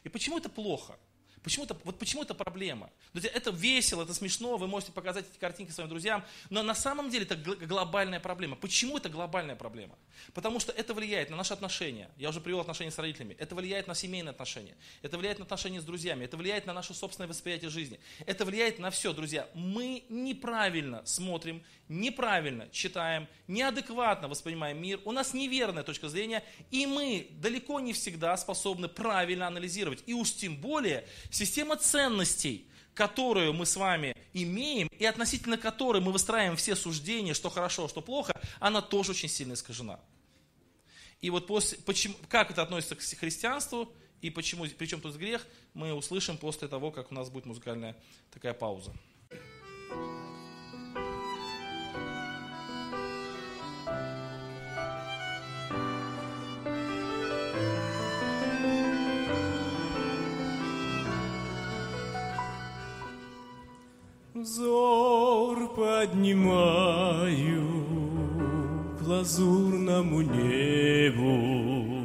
И почему это плохо? Почему это, вот почему это проблема? Это весело, это смешно, вы можете показать эти картинки своим друзьям, но на самом деле это глобальная проблема. Почему это глобальная проблема? Потому что это влияет на наши отношения. Я уже привел отношения с родителями. Это влияет на семейные отношения. Это влияет на отношения с друзьями. Это влияет на наше собственное восприятие жизни. Это влияет на все, друзья. Мы неправильно смотрим, неправильно читаем, неадекватно воспринимаем мир. У нас неверная точка зрения, и мы далеко не всегда способны правильно анализировать. И уж тем более Система ценностей, которую мы с вами имеем, и относительно которой мы выстраиваем все суждения, что хорошо, что плохо, она тоже очень сильно искажена. И вот после, почему, как это относится к христианству, и почему, причем тут грех, мы услышим после того, как у нас будет музыкальная такая пауза. Взор поднимаю к лазурному небу,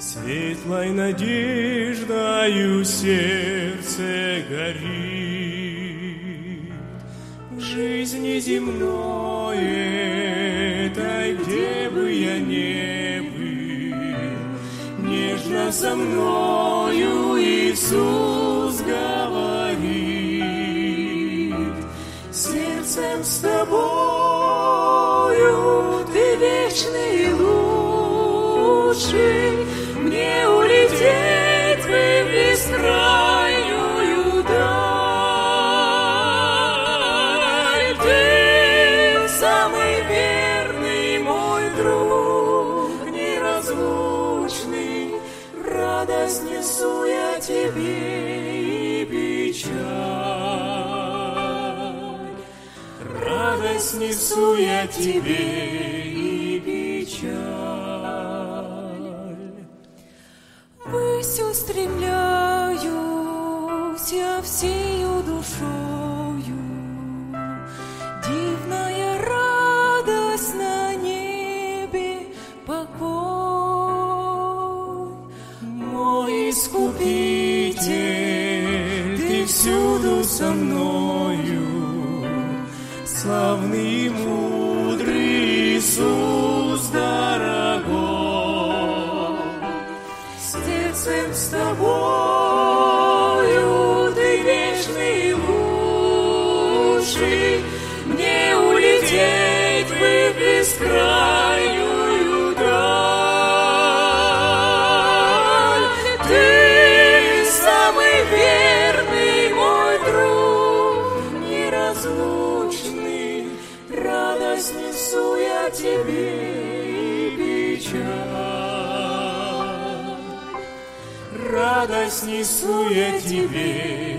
Светлой надеждою сердце горит. В жизни земной этой, где бы я не был, Нежно со мною Иисус говорит с тобою, ты вечный лучший, радость несу я тебе улететь бы в бескрайнюю даль. Ты самый верный мой друг, неразлучный, радость я тебе и печаль. Радость несу я тебе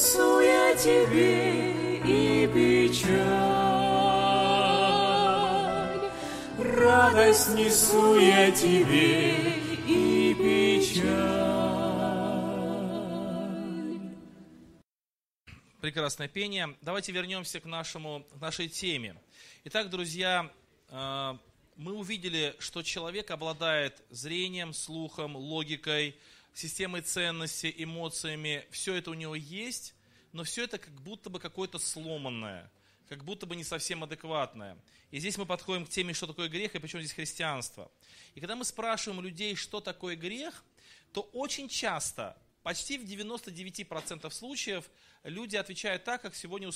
несу я тебе и печаль. Радость несу я тебе и печаль. Прекрасное пение. Давайте вернемся к, нашему, к нашей теме. Итак, друзья, э, мы увидели, что человек обладает зрением, слухом, логикой, системой ценностей, эмоциями. Все это у него есть, но все это как будто бы какое-то сломанное, как будто бы не совсем адекватное. И здесь мы подходим к теме, что такое грех и почему здесь христианство. И когда мы спрашиваем людей, что такое грех, то очень часто, почти в 99% случаев, люди отвечают так, как сегодня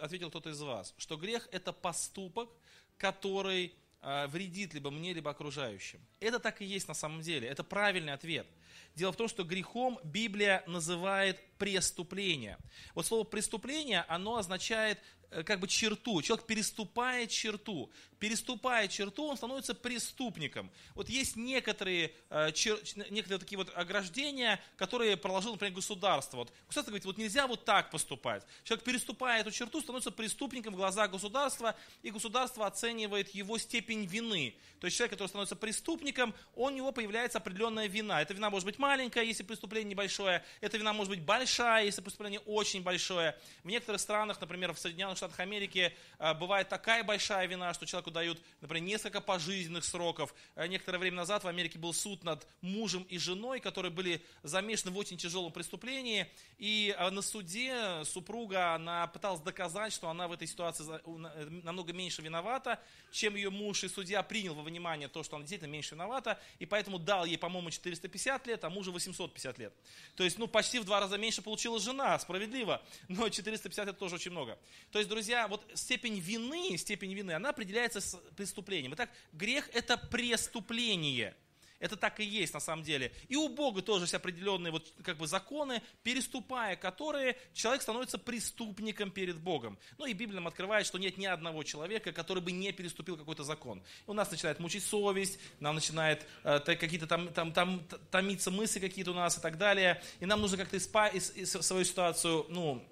ответил кто-то из вас, что грех – это поступок, который э, вредит либо мне, либо окружающим. Это так и есть на самом деле, это правильный ответ. Дело в том, что грехом Библия называет преступление. Вот слово преступление, оно означает как бы черту. Человек переступает черту. Переступая черту, он становится преступником. Вот есть некоторые, э, чер- некоторые такие вот ограждения, которые проложило, например, государство. Вот государство говорит, вот нельзя вот так поступать. Человек, переступая эту черту, становится преступником в глазах государства, и государство оценивает его степень вины. То есть человек, который становится преступником, у него появляется определенная вина. Эта вина может быть маленькая, если преступление небольшое. Эта вина может быть большая, если преступление очень большое. В некоторых странах, например, в Соединенных Штатах Америки, э, бывает такая большая вина, что человеку дают, например, несколько пожизненных сроков. Э, Некоторое время назад в Америке был суд над мужем и женой, которые были замешаны в очень тяжелом преступлении. И э, на суде супруга, она пыталась доказать, что она в этой ситуации э, намного меньше виновата, чем ее муж. И судья принял во внимание то, что она действительно меньше виновата, и поэтому дал ей, по-моему, 450 лет, а мужу 850 лет. То есть, ну, почти в два раза меньше получила жена, справедливо, но 450 это тоже очень много. То есть, друзья, вот степень вины, степень вины, она определяется с преступлением. Итак, грех это преступление. Это так и есть на самом деле. И у Бога тоже есть определенные вот как бы законы, переступая которые человек становится преступником перед Богом. Ну и Библия нам открывает, что нет ни одного человека, который бы не переступил какой-то закон. У нас начинает мучить совесть, нам начинает э, какие-то там, там, там томиться мысли какие-то у нас и так далее. И нам нужно как-то испа- ис- ис- свою ситуацию, ну,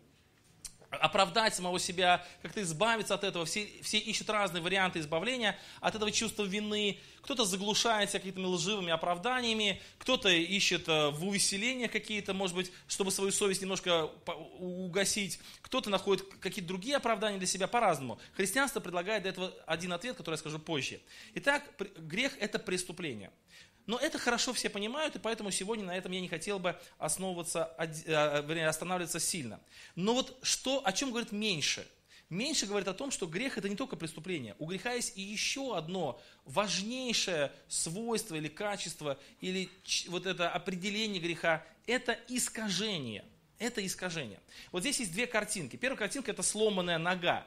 оправдать самого себя, как-то избавиться от этого. Все, все ищут разные варианты избавления от этого чувства вины. Кто-то заглушает себя какими-то лживыми оправданиями, кто-то ищет э, в увеселениях какие-то, может быть, чтобы свою совесть немножко угасить. Кто-то находит какие-то другие оправдания для себя по-разному. Христианство предлагает для этого один ответ, который я скажу позже. Итак, грех – это преступление. Но это хорошо все понимают, и поэтому сегодня на этом я не хотел бы основываться, э, останавливаться сильно. Но вот что, о чем говорит меньше? Меньше говорит о том, что грех это не только преступление. У греха есть и еще одно важнейшее свойство или качество, или вот это определение греха, это искажение. Это искажение. Вот здесь есть две картинки. Первая картинка это сломанная нога.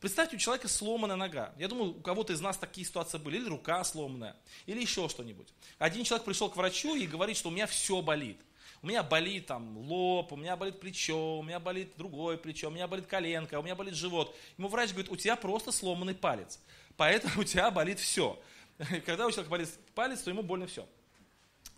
Представьте, у человека сломанная нога. Я думаю, у кого-то из нас такие ситуации были. Или рука сломанная, или еще что-нибудь. Один человек пришел к врачу и говорит, что у меня все болит. У меня болит там лоб, у меня болит плечо, у меня болит другое плечо, у меня болит коленка, у меня болит живот. Ему врач говорит, у тебя просто сломанный палец. Поэтому у тебя болит все. Когда у человека болит палец, то ему больно все.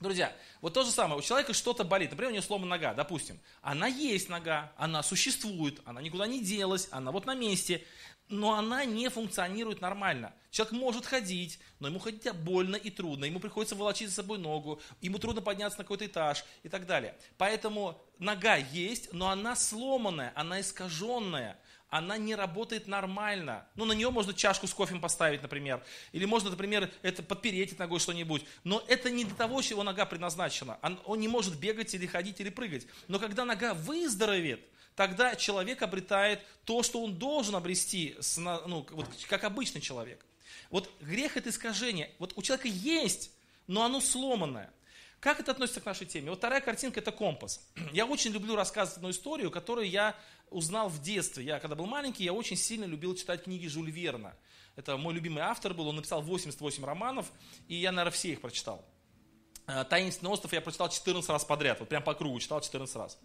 Друзья, вот то же самое, у человека что-то болит, например, у него сломана нога, допустим. Она есть нога, она существует, она никуда не делась, она вот на месте, но она не функционирует нормально. Человек может ходить, но ему ходить больно и трудно, ему приходится волочить за собой ногу, ему трудно подняться на какой-то этаж и так далее. Поэтому нога есть, но она сломанная, она искаженная, она не работает нормально. Ну, на нее можно чашку с кофе поставить, например. Или можно, например, это подпереть ногой что-нибудь. Но это не для того, чего нога предназначена. Он, он не может бегать или ходить или прыгать. Но когда нога выздоровеет, тогда человек обретает то, что он должен обрести, ну, вот, как обычный человек. Вот грех это искажение. Вот у человека есть, но оно сломанное. Как это относится к нашей теме? Вот вторая картинка – это компас. Я очень люблю рассказывать одну историю, которую я узнал в детстве. Я, когда был маленький, я очень сильно любил читать книги Жюль Верна. Это мой любимый автор был, он написал 88 романов, и я, наверное, все их прочитал. «Таинственный остров» я прочитал 14 раз подряд, вот прям по кругу читал 14 раз.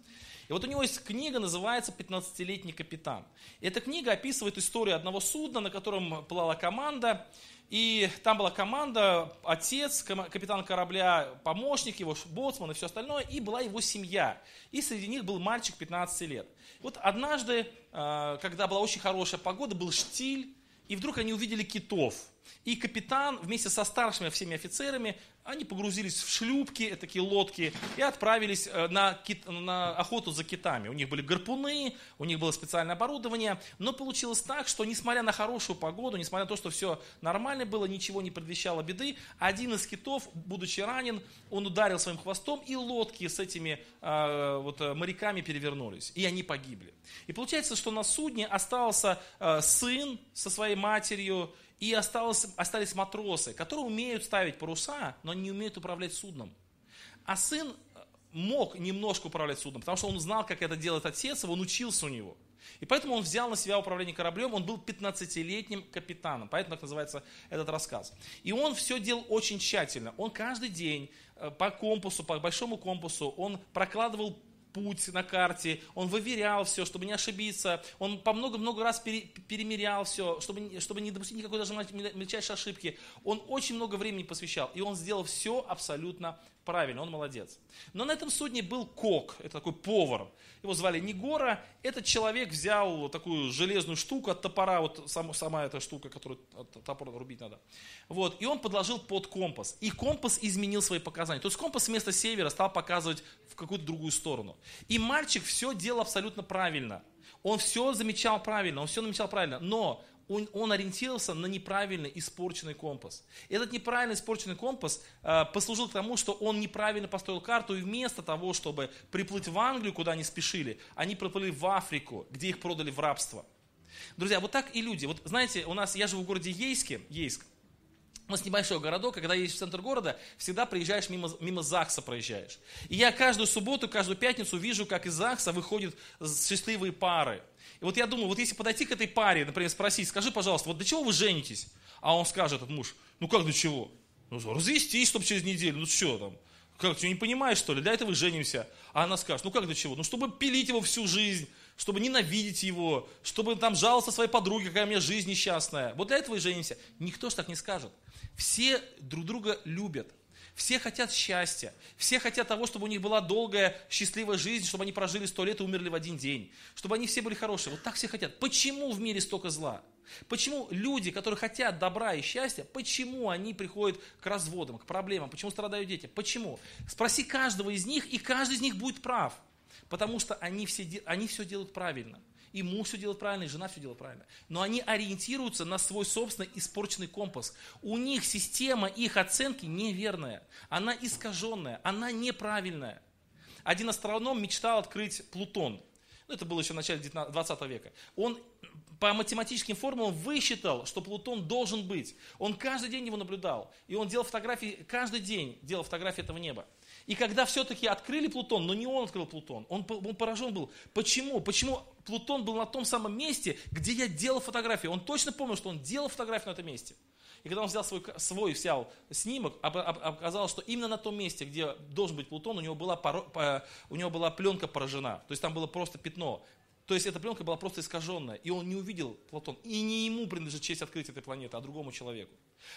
И вот у него есть книга, называется «15-летний капитан». Эта книга описывает историю одного судна, на котором плыла команда, и там была команда, отец, капитан корабля, помощник его, боцман и все остальное, и была его семья. И среди них был мальчик 15 лет. Вот однажды, э, когда была очень хорошая погода, был штиль, и вдруг они увидели китов. И капитан вместе со старшими всеми офицерами, они погрузились в шлюпки, э, такие лодки, и отправились э, на, кит- на охоту за китами. У них были гарпуны, у них было специальное оборудование. Но получилось так, что несмотря на хорошую погоду, несмотря на то, что все нормально было, ничего не предвещало беды, один из китов, будучи ранен, он ударил своим хвостом, и лодки с этими э, вот, э, моряками перевернулись. И они погибли. И получается, что на судне остался э, сын со своей матерью, и осталось, остались матросы, которые умеют ставить паруса, но не умеют управлять судном. А сын э, мог немножко управлять судном, потому что он знал, как это делает отец, он учился у него. И поэтому он взял на себя управление кораблем, он был 15-летним капитаном, поэтому так называется этот рассказ. И он все делал очень тщательно. Он каждый день э, по компасу, по большому компасу, он прокладывал путь на карте, он выверял все, чтобы не ошибиться, он по много-много раз пере- перемерял все, чтобы, чтобы не допустить никакой даже мель- мельчайшей ошибки. Он очень много времени посвящал, и он сделал все абсолютно правильно, он молодец. Но на этом судне был кок, это такой повар, его звали Негора, этот человек взял такую железную штуку от топора, вот сам- сама эта штука, которую от топора рубить надо, вот, и он подложил под компас, и компас изменил свои показания, то есть компас вместо севера стал показывать в какую-то другую сторону. И мальчик все делал абсолютно правильно, он все замечал правильно, он все намечал правильно, но он, он ориентировался на неправильный испорченный компас. Этот неправильно испорченный компас э, послужил к тому, что он неправильно построил карту, и вместо того, чтобы приплыть в Англию, куда они спешили, они приплыли в Африку, где их продали в рабство. Друзья, вот так и люди. Вот знаете, у нас, я живу в городе Ейске, Ейск, у нас небольшой городок, когда едешь в центр города, всегда проезжаешь мимо, мимо ЗАГСа проезжаешь. И я каждую субботу, каждую пятницу вижу, как из ЗАГСа выходят счастливые пары. И вот я думаю, вот если подойти к этой паре, например, спросить, скажи, пожалуйста, вот для чего вы женитесь? А он скажет, этот муж, ну как для чего? Ну, развестись, чтобы через неделю, ну что там? Как, ты не понимаешь, что ли? Для этого женимся. А она скажет, ну как для чего? Ну, чтобы пилить его всю жизнь, чтобы ненавидеть его, чтобы там жаловаться своей подруге, какая у меня жизнь несчастная. Вот для этого и женимся. Никто же так не скажет. Все друг друга любят. Все хотят счастья. Все хотят того, чтобы у них была долгая, счастливая жизнь, чтобы они прожили сто лет и умерли в один день. Чтобы они все были хорошие. Вот так все хотят. Почему в мире столько зла? Почему люди, которые хотят добра и счастья, почему они приходят к разводам, к проблемам, почему страдают дети? Почему? Спроси каждого из них, и каждый из них будет прав. Потому что они все, они все делают правильно. И муж все делает правильно, и жена все делает правильно. Но они ориентируются на свой собственный испорченный компас. У них система их оценки неверная. Она искаженная, она неправильная. Один астроном мечтал открыть Плутон. Ну, это было еще в начале 20 века. Он по математическим формулам высчитал, что Плутон должен быть. Он каждый день его наблюдал. И он делал фотографии, каждый день делал фотографии этого неба. И когда все-таки открыли Плутон, но не он открыл Плутон, он, он поражен был. Почему? Почему Плутон был на том самом месте, где я делал фотографии? Он точно помнил, что он делал фотографию на этом месте. И когда он взял свой, свой взял снимок, оказалось, что именно на том месте, где должен быть Плутон, у него была, у него была пленка поражена. То есть там было просто пятно. То есть эта пленка была просто искаженная, и он не увидел Платон. И не ему принадлежит честь открытия этой планеты, а другому человеку.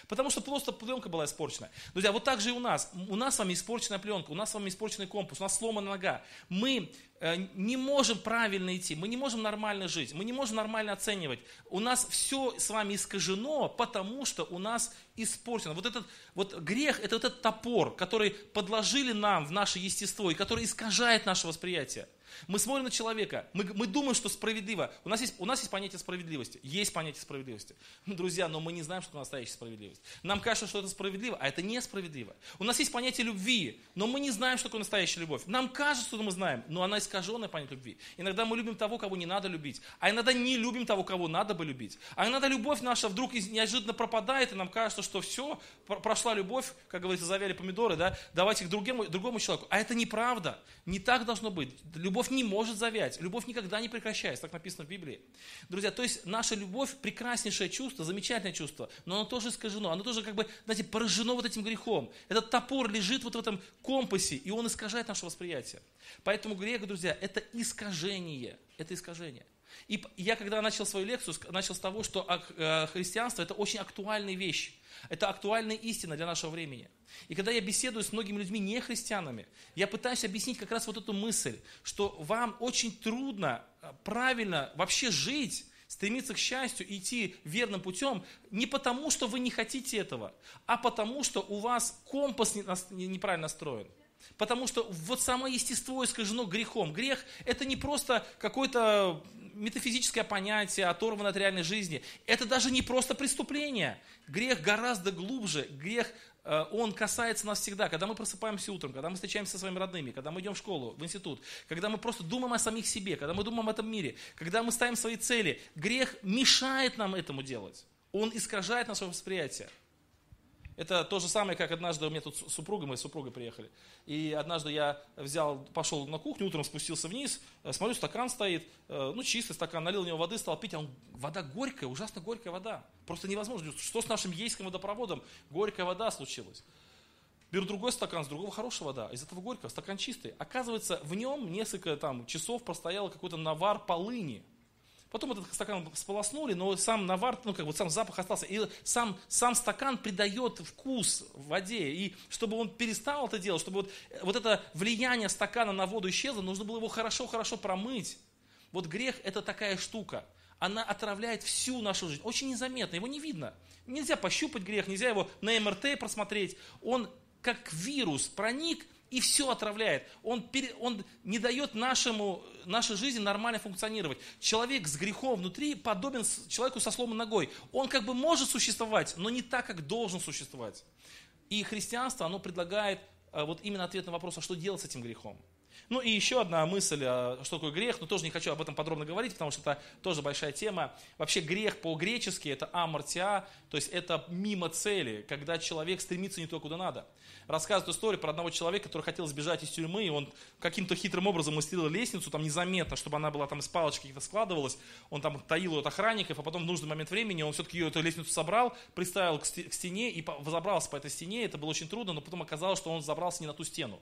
Потому что просто пленка была испорчена. Друзья, вот так же и у нас. У нас с вами испорченная пленка, у нас с вами испорченный компас, у нас сломана нога. Мы э, не можем правильно идти, мы не можем нормально жить, мы не можем нормально оценивать. У нас все с вами искажено, потому что у нас испорчено. Вот этот вот грех, это вот этот топор, который подложили нам в наше естество и который искажает наше восприятие. Мы смотрим на человека, мы, мы думаем, что справедливо. У нас, есть, у нас есть понятие справедливости. Есть понятие справедливости. Ну, друзья, но мы не знаем, что настоящая справедливость. Нам кажется, что это справедливо, а это несправедливо. У нас есть понятие любви, но мы не знаем, что такое настоящая любовь. Нам кажется, что мы знаем, но она искаженная понятие любви. Иногда мы любим того, кого не надо любить, а иногда не любим того, кого надо бы любить. А иногда любовь наша вдруг неожиданно пропадает, и нам кажется, что все, прошла любовь, как говорится, завяли помидоры, да, давайте к другому, другому человеку. А это неправда. Не так должно быть. Любовь не может завять. Любовь никогда не прекращается, так написано в Библии. Друзья, то есть наша любовь прекраснейшее чувство, замечательное чувство, но оно тоже искажено, оно тоже как бы, знаете, поражено вот этим грехом. Этот топор лежит вот в этом компасе, и он искажает наше восприятие. Поэтому грех, друзья, это искажение, это искажение. И я, когда начал свою лекцию, начал с того, что э, христианство – это очень актуальная вещь. Это актуальная истина для нашего времени. И когда я беседую с многими людьми, не христианами, я пытаюсь объяснить как раз вот эту мысль, что вам очень трудно э, правильно вообще жить, стремиться к счастью, идти верным путем, не потому, что вы не хотите этого, а потому, что у вас компас неправильно настроен. Потому что вот само естество искажено грехом. Грех – это не просто какое-то метафизическое понятие, оторванное от реальной жизни. Это даже не просто преступление. Грех гораздо глубже. Грех, э, он касается нас всегда. Когда мы просыпаемся утром, когда мы встречаемся со своими родными, когда мы идем в школу, в институт, когда мы просто думаем о самих себе, когда мы думаем об этом мире, когда мы ставим свои цели, грех мешает нам этому делать. Он искажает наше восприятие. Это то же самое, как однажды у меня тут супруга, мы с супругой приехали. И однажды я взял, пошел на кухню, утром спустился вниз, э, смотрю, стакан стоит, э, ну чистый стакан, налил в него воды, стал пить, а он, вода горькая, ужасно горькая вода. Просто невозможно. Что с нашим ейским водопроводом? Горькая вода случилась. Беру другой стакан, с другого хорошая вода, из этого горького, стакан чистый. Оказывается, в нем несколько там, часов простоял какой-то навар полыни. Потом этот стакан сполоснули, но сам навар, ну как бы сам запах остался. И сам, сам стакан придает вкус воде. И чтобы он перестал это делать, чтобы вот, вот это влияние стакана на воду исчезло, нужно было его хорошо-хорошо промыть. Вот грех это такая штука. Она отравляет всю нашу жизнь. Очень незаметно, его не видно. Нельзя пощупать грех, нельзя его на МРТ просмотреть. Он как вирус проник и все отравляет. Он, пере, он не дает нашему, нашей жизни нормально функционировать. Человек с грехом внутри подобен человеку со сломанной ногой. Он как бы может существовать, но не так, как должен существовать. И христианство, оно предлагает э, вот именно ответ на вопрос, а что делать с этим грехом. Ну и еще одна мысль, а, что такое грех, но тоже не хочу об этом подробно говорить, потому что это тоже большая тема. Вообще грех по-гречески это амортиа, то есть это мимо цели, когда человек стремится не то, куда надо. Рассказывают историю про одного человека, который хотел сбежать из тюрьмы, и он каким-то хитрым образом мастерил лестницу, там незаметно, чтобы она была там из палочки каких-то складывалась, он там таил ее от охранников, а потом в нужный момент времени он все-таки ее эту лестницу собрал, приставил к стене и забрался по этой стене, это было очень трудно, но потом оказалось, что он забрался не на ту стену.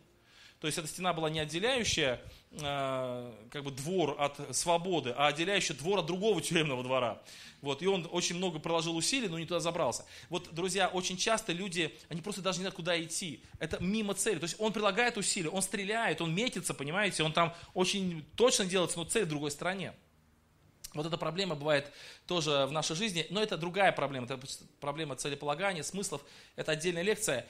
То есть эта стена была не отделяющая э, как бы двор от свободы, а отделяющая двор от другого тюремного двора. Вот, и он очень много приложил усилий, но не туда забрался. Вот, друзья, очень часто люди, они просто даже не знают, куда идти. Это мимо цели. То есть он прилагает усилия, он стреляет, он метится, понимаете, он там очень точно делается, но цель в другой стороне. Вот эта проблема бывает тоже в нашей жизни, но это другая проблема, это проблема целеполагания, смыслов, это отдельная лекция.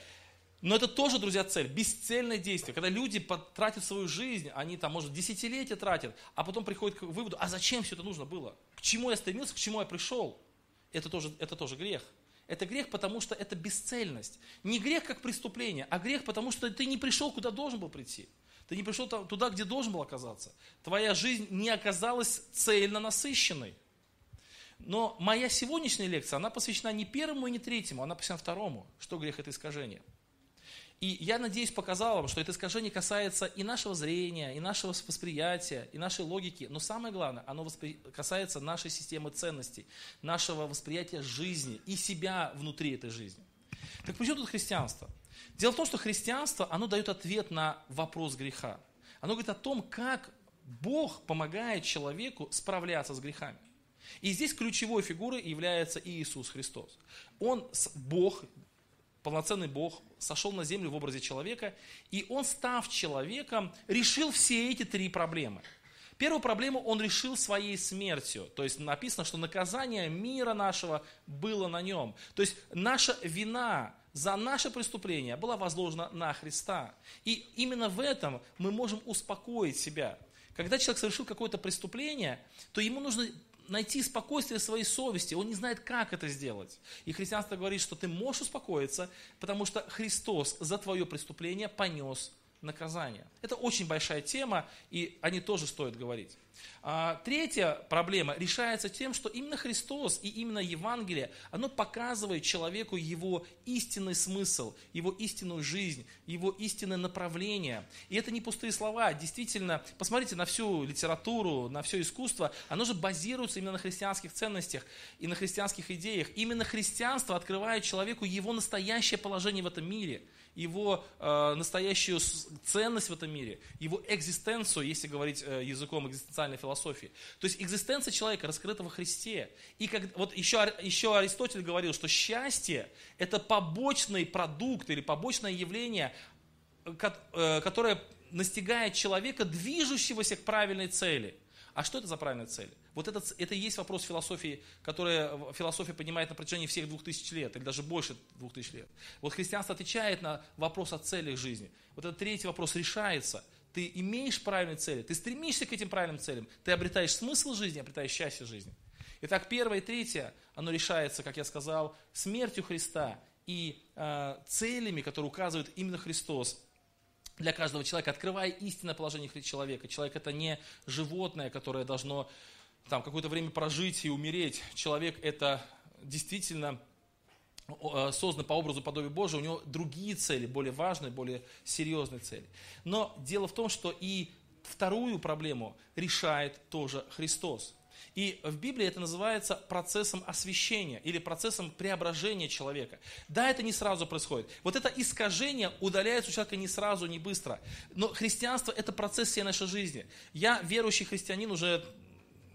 Но это тоже, друзья, цель, бесцельное действие. Когда люди потратят свою жизнь, они там, может, десятилетия тратят, а потом приходят к выводу, а зачем все это нужно было? К чему я стремился, к чему я пришел? Это тоже, это тоже грех. Это грех, потому что это бесцельность. Не грех как преступление, а грех, потому что ты не пришел, куда должен был прийти. Ты не пришел туда, где должен был оказаться. Твоя жизнь не оказалась цельно насыщенной. Но моя сегодняшняя лекция, она посвящена не первому и не третьему, она посвящена второму. Что грех это искажение? И я надеюсь, показал вам, что это искажение касается и нашего зрения, и нашего восприятия, и нашей логики. Но самое главное, оно воспри... касается нашей системы ценностей, нашего восприятия жизни и себя внутри этой жизни. Так почему тут христианство? Дело в том, что христианство, оно дает ответ на вопрос греха. Оно говорит о том, как Бог помогает человеку справляться с грехами. И здесь ключевой фигурой является Иисус Христос. Он, Бог, полноценный Бог, сошел на землю в образе человека, и он, став человеком, решил все эти три проблемы. Первую проблему он решил своей смертью. То есть написано, что наказание мира нашего было на нем. То есть наша вина за наше преступление была возложена на Христа. И именно в этом мы можем успокоить себя. Когда человек совершил какое-то преступление, то ему нужно найти спокойствие своей совести, он не знает, как это сделать. И христианство говорит, что ты можешь успокоиться, потому что Христос за твое преступление понес наказание. Это очень большая тема, и о ней тоже стоит говорить. А, третья проблема решается тем, что именно Христос и именно Евангелие, оно показывает человеку его истинный смысл, его истинную жизнь, его истинное направление. И это не пустые слова. Действительно, посмотрите на всю литературу, на все искусство, оно же базируется именно на христианских ценностях и на христианских идеях. Именно христианство открывает человеку его настоящее положение в этом мире – его э, настоящую ценность в этом мире, его экзистенцию, если говорить э, языком экзистенциальной философии. То есть экзистенция человека раскрыта во Христе. И как, вот еще, еще Аристотель говорил, что счастье – это побочный продукт или побочное явление, э, э, которое настигает человека, движущегося к правильной цели – а что это за правильная цель? Вот это, это и есть вопрос философии, которая философия поднимает на протяжении всех двух тысяч лет, или даже больше двух тысяч лет. Вот христианство отвечает на вопрос о целях жизни. Вот этот третий вопрос решается. Ты имеешь правильные цели, ты стремишься к этим правильным целям, ты обретаешь смысл жизни, обретаешь счастье жизни. Итак, первое и третье, оно решается, как я сказал, смертью Христа и э, целями, которые указывает именно Христос для каждого человека, открывая истинное положение человека. Человек это не животное, которое должно там какое-то время прожить и умереть. Человек это действительно э, создан по образу подобию Божию, у него другие цели, более важные, более серьезные цели. Но дело в том, что и вторую проблему решает тоже Христос. И в Библии это называется процессом освящения или процессом преображения человека. Да, это не сразу происходит. Вот это искажение удаляется у человека не сразу, не быстро. Но христианство это процесс всей нашей жизни. Я верующий христианин уже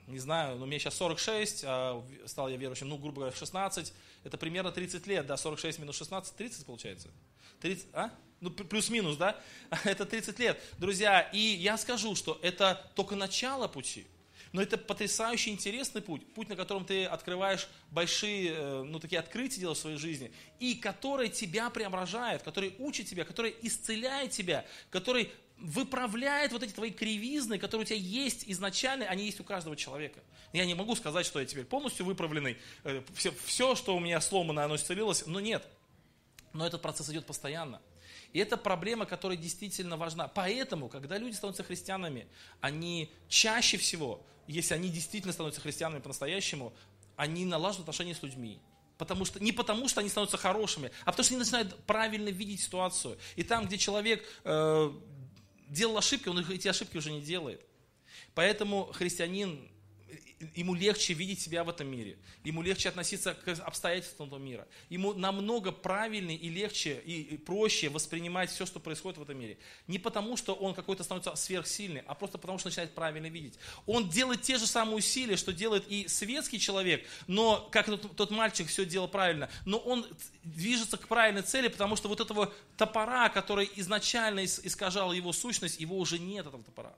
не знаю, ну, мне сейчас 46, а стал я верующим, ну, грубо говоря, в 16, это примерно 30 лет, да, 46 минус 16, 30 получается? 30, а? Ну, плюс-минус, да? Это 30 лет. Друзья, и я скажу, что это только начало пути. Но это потрясающе интересный путь, путь, на котором ты открываешь большие, э, ну, такие открытия делаешь в своей жизни, и который тебя преображает, который учит тебя, который исцеляет тебя, который выправляет вот эти твои кривизны, которые у тебя есть изначально, они есть у каждого человека. Я не могу сказать, что я теперь полностью выправленный, все, э, все что у меня сломано, оно исцелилось, но нет. Но этот процесс идет постоянно. И это проблема, которая действительно важна. Поэтому, когда люди становятся христианами, они чаще всего, если они действительно становятся христианами по-настоящему, они налаживают отношения с людьми. Потому что, не потому, что они становятся хорошими, а потому что они начинают правильно видеть ситуацию. И там, где человек э, делал ошибки, он эти ошибки уже не делает. Поэтому христианин ему легче видеть себя в этом мире, ему легче относиться к обстоятельствам этого мира, ему намного правильнее и легче и проще воспринимать все, что происходит в этом мире. Не потому, что он какой-то становится сверхсильный, а просто потому, что начинает правильно видеть. Он делает те же самые усилия, что делает и светский человек, но как тот, тот мальчик все делал правильно, но он движется к правильной цели, потому что вот этого топора, который изначально искажал его сущность, его уже нет, этого топора.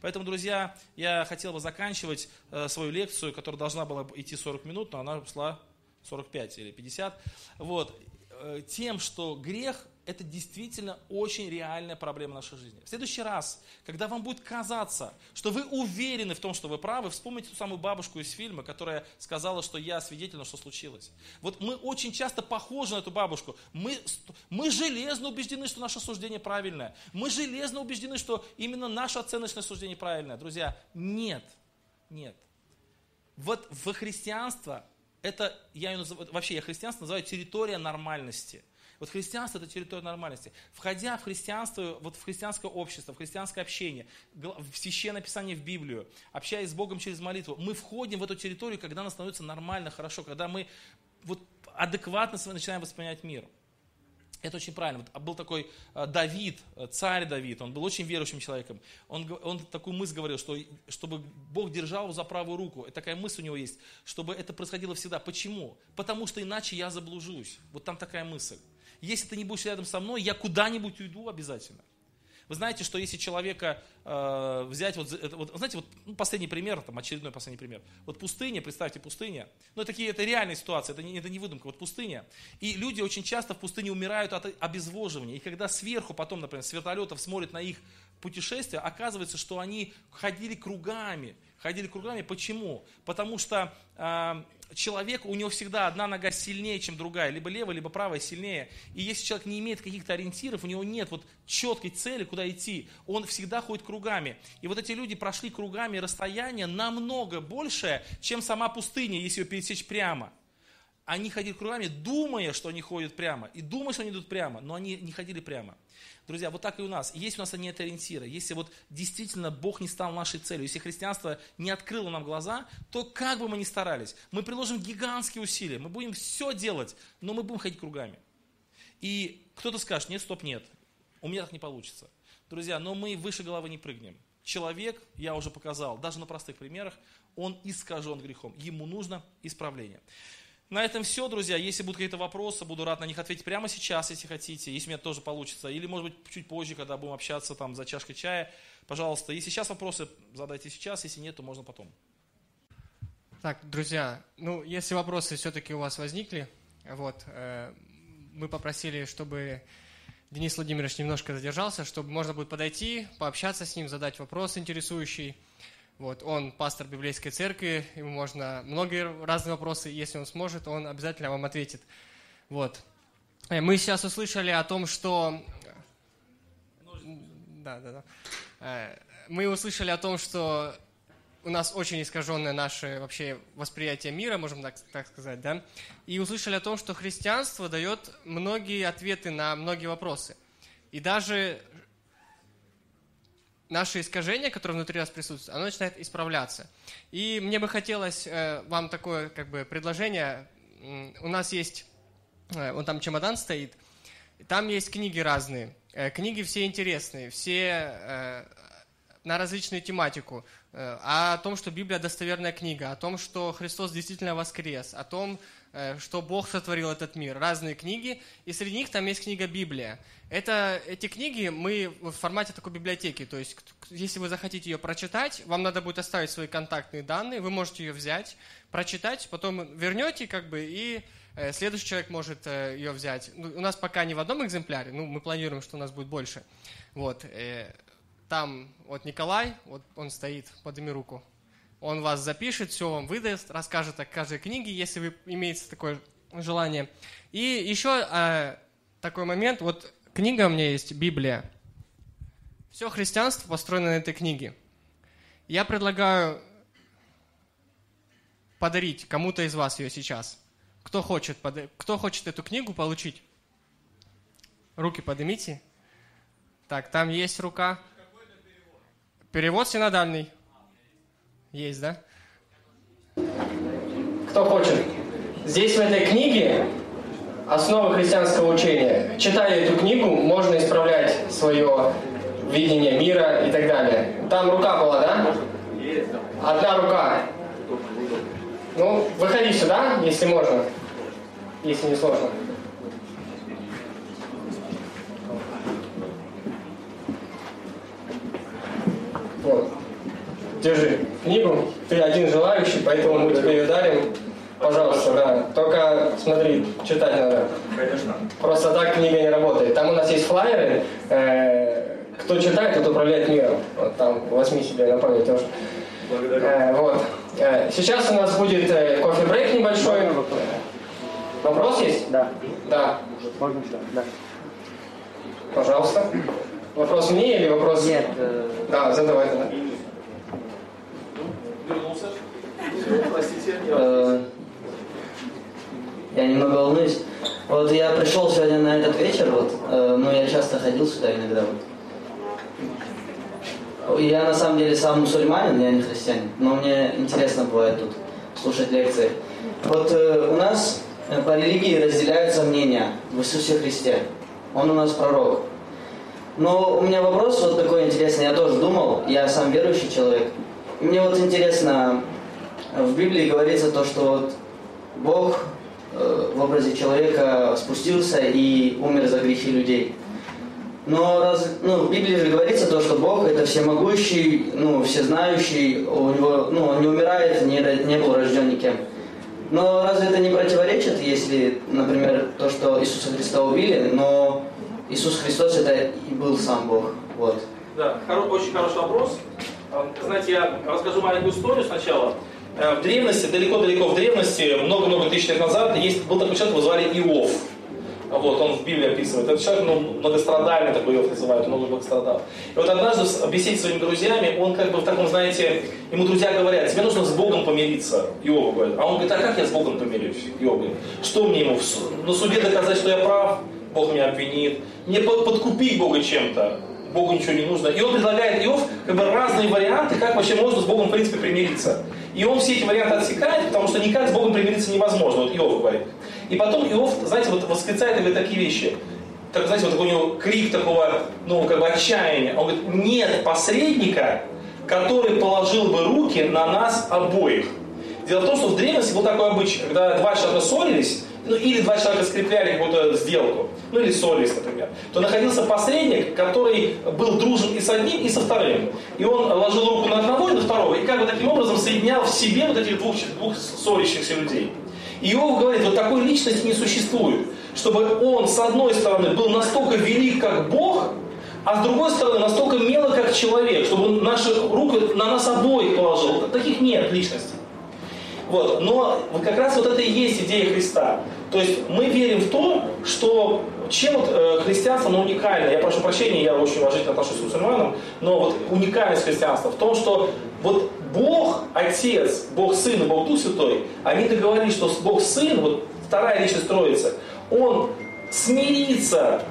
Поэтому, друзья, я хотел бы заканчивать э, свою лекцию, которая должна была идти 40 минут, но она шла 45 или 50. Вот, э, тем, что грех это действительно очень реальная проблема нашей жизни. В следующий раз, когда вам будет казаться, что вы уверены в том, что вы правы, вспомните ту самую бабушку из фильма, которая сказала, что я свидетельна, что случилось. Вот мы очень часто похожи на эту бабушку. Мы, мы железно убеждены, что наше суждение правильное. Мы железно убеждены, что именно наше оценочное суждение правильное. Друзья, нет, нет. Вот в христианство, это, я ее называю, вообще я христианство называю территория нормальности – вот христианство – это территория нормальности. Входя в христианство, вот в христианское общество, в христианское общение, в священное писание в Библию, общаясь с Богом через молитву, мы входим в эту территорию, когда нам становится нормально, хорошо, когда мы вот адекватно начинаем воспринимать мир. Это очень правильно. Вот был такой э, Давид, э, царь Давид, он был очень верующим человеком. Он, он такую мысль говорил, что чтобы Бог держал его за правую руку. И такая мысль у него есть, чтобы это происходило всегда. Почему? Потому что иначе я заблужусь. Вот там такая мысль если ты не будешь рядом со мной, я куда-нибудь уйду обязательно. Вы знаете, что если человека э, взять, вот, вот, знаете, вот ну, последний пример, там очередной последний пример. Вот пустыня, представьте, пустыня. Ну, такие, это реальная ситуация, это не, это не выдумка, вот пустыня. И люди очень часто в пустыне умирают от обезвоживания. И когда сверху потом, например, с вертолетов смотрят на их путешествие, оказывается, что они ходили кругами, ходили кругами. Почему? Потому что э, человек, у него всегда одна нога сильнее, чем другая, либо левая, либо правая сильнее. И если человек не имеет каких-то ориентиров, у него нет вот четкой цели, куда идти, он всегда ходит кругами. И вот эти люди прошли кругами расстояние намного большее, чем сама пустыня, если ее пересечь прямо. Они ходили кругами, думая, что они ходят прямо, и думая, что они идут прямо, но они не ходили прямо. Друзья, вот так и у нас. Если у нас нет ориентира, если вот действительно Бог не стал нашей целью, если христианство не открыло нам глаза, то как бы мы ни старались, мы приложим гигантские усилия, мы будем все делать, но мы будем ходить кругами. И кто-то скажет, нет, стоп, нет, у меня так не получится. Друзья, но мы выше головы не прыгнем. Человек, я уже показал, даже на простых примерах, он искажен грехом. Ему нужно исправление. На этом все, друзья. Если будут какие-то вопросы, буду рад на них ответить прямо сейчас, если хотите, если у меня тоже получится. Или, может быть, чуть позже, когда будем общаться там за чашкой чая. Пожалуйста, если сейчас вопросы, задайте сейчас, если нет, то можно потом. Так, друзья, ну, если вопросы все-таки у вас возникли, вот, э, мы попросили, чтобы Денис Владимирович немножко задержался, чтобы можно будет подойти, пообщаться с ним, задать вопрос интересующий. Вот, он пастор библейской церкви, ему можно многие разные вопросы, если он сможет, он обязательно вам ответит. Вот. Э, мы сейчас услышали о том, что... Да, да, да. Э, мы услышали о том, что у нас очень искаженное наше вообще восприятие мира, можем так, так сказать, да? И услышали о том, что христианство дает многие ответы на многие вопросы. И даже наше искажение, которое внутри нас присутствует, оно начинает исправляться. И мне бы хотелось э, вам такое как бы предложение. У нас есть, э, вон там чемодан стоит, там есть книги разные. Э, книги все интересные, все э, на различную тематику. Э, о том, что Библия достоверная книга, о том, что Христос действительно воскрес, о том, что Бог сотворил этот мир, разные книги, и среди них там есть книга Библия. Это, эти книги мы в формате такой библиотеки, то есть если вы захотите ее прочитать, вам надо будет оставить свои контактные данные, вы можете ее взять, прочитать, потом вернете как бы и э, следующий человек может э, ее взять. Ну, у нас пока не в одном экземпляре, ну мы планируем, что у нас будет больше. Вот, там вот Николай, вот он стоит, подними руку, он вас запишет, все вам выдаст, расскажет о каждой книге, если вы имеете такое желание. И еще э, такой момент, вот книга у меня есть, Библия. Все христианство построено на этой книге. Я предлагаю подарить кому-то из вас ее сейчас. Кто хочет, кто хочет эту книгу получить? Руки поднимите. Так, там есть рука. Перевод синодальный. Есть, да? Кто хочет? Здесь в этой книге основы христианского учения. Читая эту книгу, можно исправлять свое видение мира и так далее. Там рука была, да? Одна рука. Ну, выходи сюда, если можно. Если не сложно. Вот. Держи книгу. Ты один желающий, поэтому мы тебе ее дарим. Пожалуйста, да. Только смотри, читать надо. Конечно. Просто так книга не работает. Там у нас есть флайеры. Э, кто читает, тот управляет миром. Вот там возьми себе на память тоже. Благодарю. Э, вот. Э, сейчас у нас будет э, кофе-брейк небольшой. Вопрос есть? Да. Да. Можно сюда? Да. Пожалуйста. Вопрос мне или вопрос... Нет, э, Да, задавай тогда. Вернулся. Простите. э, я немного волнуюсь. Вот я пришел сегодня на этот вечер, вот, э, ну я часто ходил сюда иногда. Вот. Я на самом деле сам мусульманин, я не христианин, но мне интересно бывает тут слушать лекции. Вот э, у нас э, по религии разделяются мнения в Иисусе Христе. Он у нас пророк. Но у меня вопрос вот такой интересный, я тоже думал, я сам верующий человек. Мне вот интересно, в Библии говорится то, что вот Бог э, в образе человека спустился и умер за грехи людей. Но раз, ну, в Библии же говорится то, что Бог это всемогущий, ну, всезнающий, у него, ну, он не умирает, не, не был рожден никем. Но разве это не противоречит, если, например, то, что Иисуса Христа убили, но Иисус Христос это и был сам Бог. Вот. Да, хоро- очень хороший вопрос. А, Знаете, я расскажу маленькую историю сначала. Э, В древности, далеко-далеко в древности, много-много тысяч лет назад, есть, был такой человек, его звали Иов. Вот, он в Библии описывает. Этот человек, ну, многострадальный такой Иов называют, он много многострадал. И вот однажды в беседе с своими друзьями, он как бы в таком, знаете, ему друзья говорят, тебе нужно с Богом помириться. Иов говорит. А он говорит, а как я с Богом помирюсь? Иов говорит, что мне ему на суде доказать, что я прав? Бог меня обвинит. Мне под- подкупить Бога чем-то. Богу ничего не нужно. И он предлагает Иов как бы разные варианты, как вообще можно с Богом в принципе примириться. И он все эти варианты отсекает, потому что никак с Богом примириться невозможно. Вот Иов говорит. И потом Иов, знаете, вот восклицает говорит такие вещи. Так, знаете, вот такой у него крик такого, ну, как бы отчаяния. Он говорит, нет посредника, который положил бы руки на нас обоих. Дело в том, что в древности был такой обычай, когда два человека ссорились, ну или два человека скрепляли какую-то сделку, ну или ссорились, например, то находился посредник, который был дружен и с одним, и со вторым. И он ложил руку на одного и на второго, и как бы таким образом соединял в себе вот этих двух, двух ссорящихся людей. И Иов говорит, вот такой личности не существует, чтобы он с одной стороны был настолько велик, как Бог, а с другой стороны настолько мелок, как человек, чтобы наши руки на нас обоих положил. Таких нет личностей. Вот. Но вот как раз вот это и есть идея Христа. То есть мы верим в то, что чем вот э, христианство оно уникально, я прошу прощения, я очень уважительно отношусь к мусульманам, но вот уникальность христианства в том, что вот Бог Отец, Бог Сын и Бог Дух Святой, они договорились, что Бог Сын, вот вторая личность Троицы, Он смирится,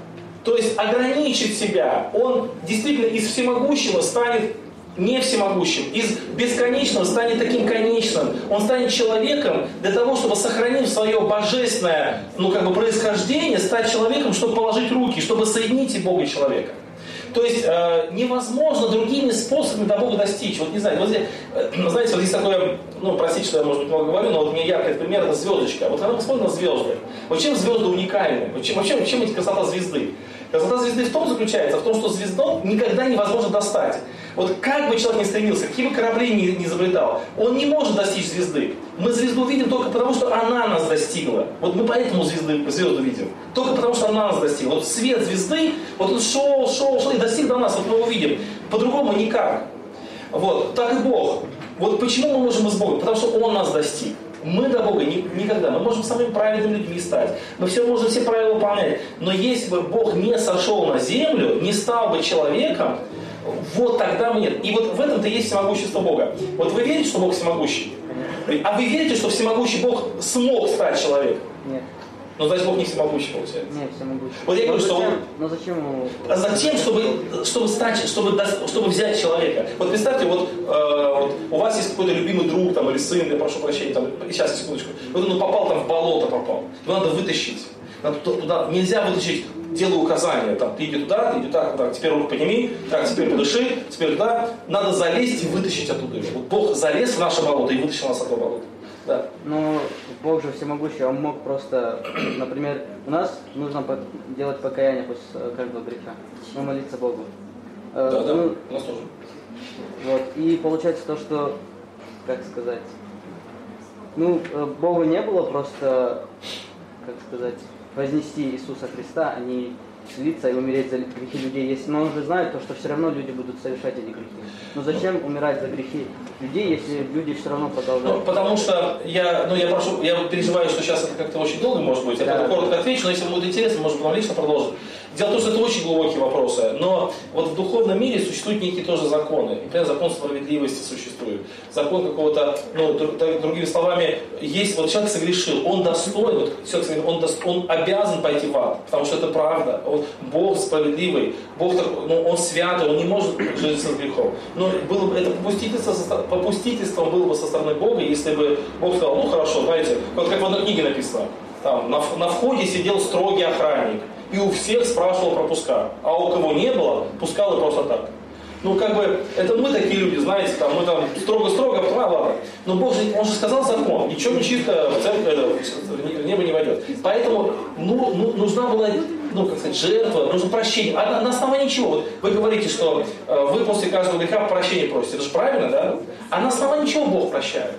то есть ограничит себя, Он действительно из всемогущего станет не всемогущим, из бесконечного станет таким конечным. Он станет человеком для того, чтобы сохранив свое божественное, ну как бы происхождение, стать человеком, чтобы положить руки, чтобы соединить и Бога и человека. То есть э, невозможно другими способами до Бога достичь. Вот не знаю, вот здесь, э, знаете, вот здесь такое, ну простите, что я, может быть, много говорю, но вот мне яркий пример это звездочка. Вот когда посмотрим на звезды, вот чем звезды уникальны? Вот чем, вообще, чем эти красота звезды? Красота звезды в том заключается, в том, что звезду никогда невозможно достать. Вот как бы человек ни стремился, какие бы корабли ни, ни изобретал, он не может достичь звезды. Мы звезду видим только потому, что она нас достигла. Вот мы поэтому звезды, звезду видим. Только потому, что она нас достигла. Вот свет звезды, вот он шел, шел, шел и достиг до нас, вот мы его видим. По-другому никак. Вот, так и Бог. Вот почему мы можем из Бога? Потому что Он нас достиг. Мы до Бога ни- никогда. Мы можем самыми праведными людьми стать. Мы все можем все правила выполнять. Но если бы Бог не сошел на землю, не стал бы человеком, вот тогда мы нет. И вот в этом-то есть всемогущество Бога. Вот вы верите, что Бог всемогущий? А вы верите, что всемогущий Бог смог стать человеком? Нет. Но значит Бог не всемогущий получается. Нет, всемогущий. Вот я Но говорю, что зачем- он- Но зачем ему... А зачем, чтобы, чтобы, стать, чтобы, чтобы взять человека? Вот представьте, вот, э, вот у вас есть какой-то любимый друг там, или сын, я прошу прощения, там, сейчас, секундочку, вот он попал там в болото, попал. Его надо вытащить. Надо ту- туда, нельзя вытащить, делаю указания, там, ты иди туда, ты иди туда, так, теперь руку подними, так, теперь подыши, теперь туда. Надо залезть и вытащить оттуда. Вот Бог залез в наше болото и вытащил нас от этого болота. Да. Но Бог же всемогущий, он мог просто, например, у нас нужно делать покаяние после э, каждого греха, ну, молиться Богу. Э, Да, да, ну, у нас тоже. Вот. И получается то, что, как сказать, ну, э, Богу не было просто, как сказать, вознести Иисуса Христа, а не слиться и умереть за грехи людей. Если, но он же знает то, что все равно люди будут совершать эти грехи. Но зачем умирать за грехи людей, если люди все равно Ну, продолжают? потому что я, ну, я прошу, я переживаю, что сейчас это как-то очень долго может быть. Я Да. коротко отвечу, но если вам будет интересно, может потом лично продолжить. Дело в том, что это очень глубокие вопросы. Но вот в духовном мире существуют некие тоже законы. Например, закон справедливости существует. Закон какого-то, ну, другими словами, есть, вот человек согрешил, он достоин, вот человек согрешил, он, дос- он обязан пойти в ад, потому что это правда. Он, Бог справедливый, Бог такой, ну, он святый, он не может жить с грехом. Но было бы это попустительство, со попустительством было бы со стороны Бога, если бы Бог сказал, ну хорошо, знаете, вот как в одной книге написано, там, на, на входе сидел строгий охранник, и у всех спрашивал пропуска, а у кого не было, пускал и просто так. Ну, как бы, это мы такие люди, знаете, там, мы там строго-строго, а ладно. Но Бог же, Он же сказал закон, ничего не чисто в церковь, это, в небо не войдет. Поэтому, ну, ну, нужна была, ну, как сказать, жертва, нужно прощение. А на, на основании чего? Вот вы говорите, что э, вы после каждого греха прощения просите, это же правильно, да? А на основании чего Бог прощает?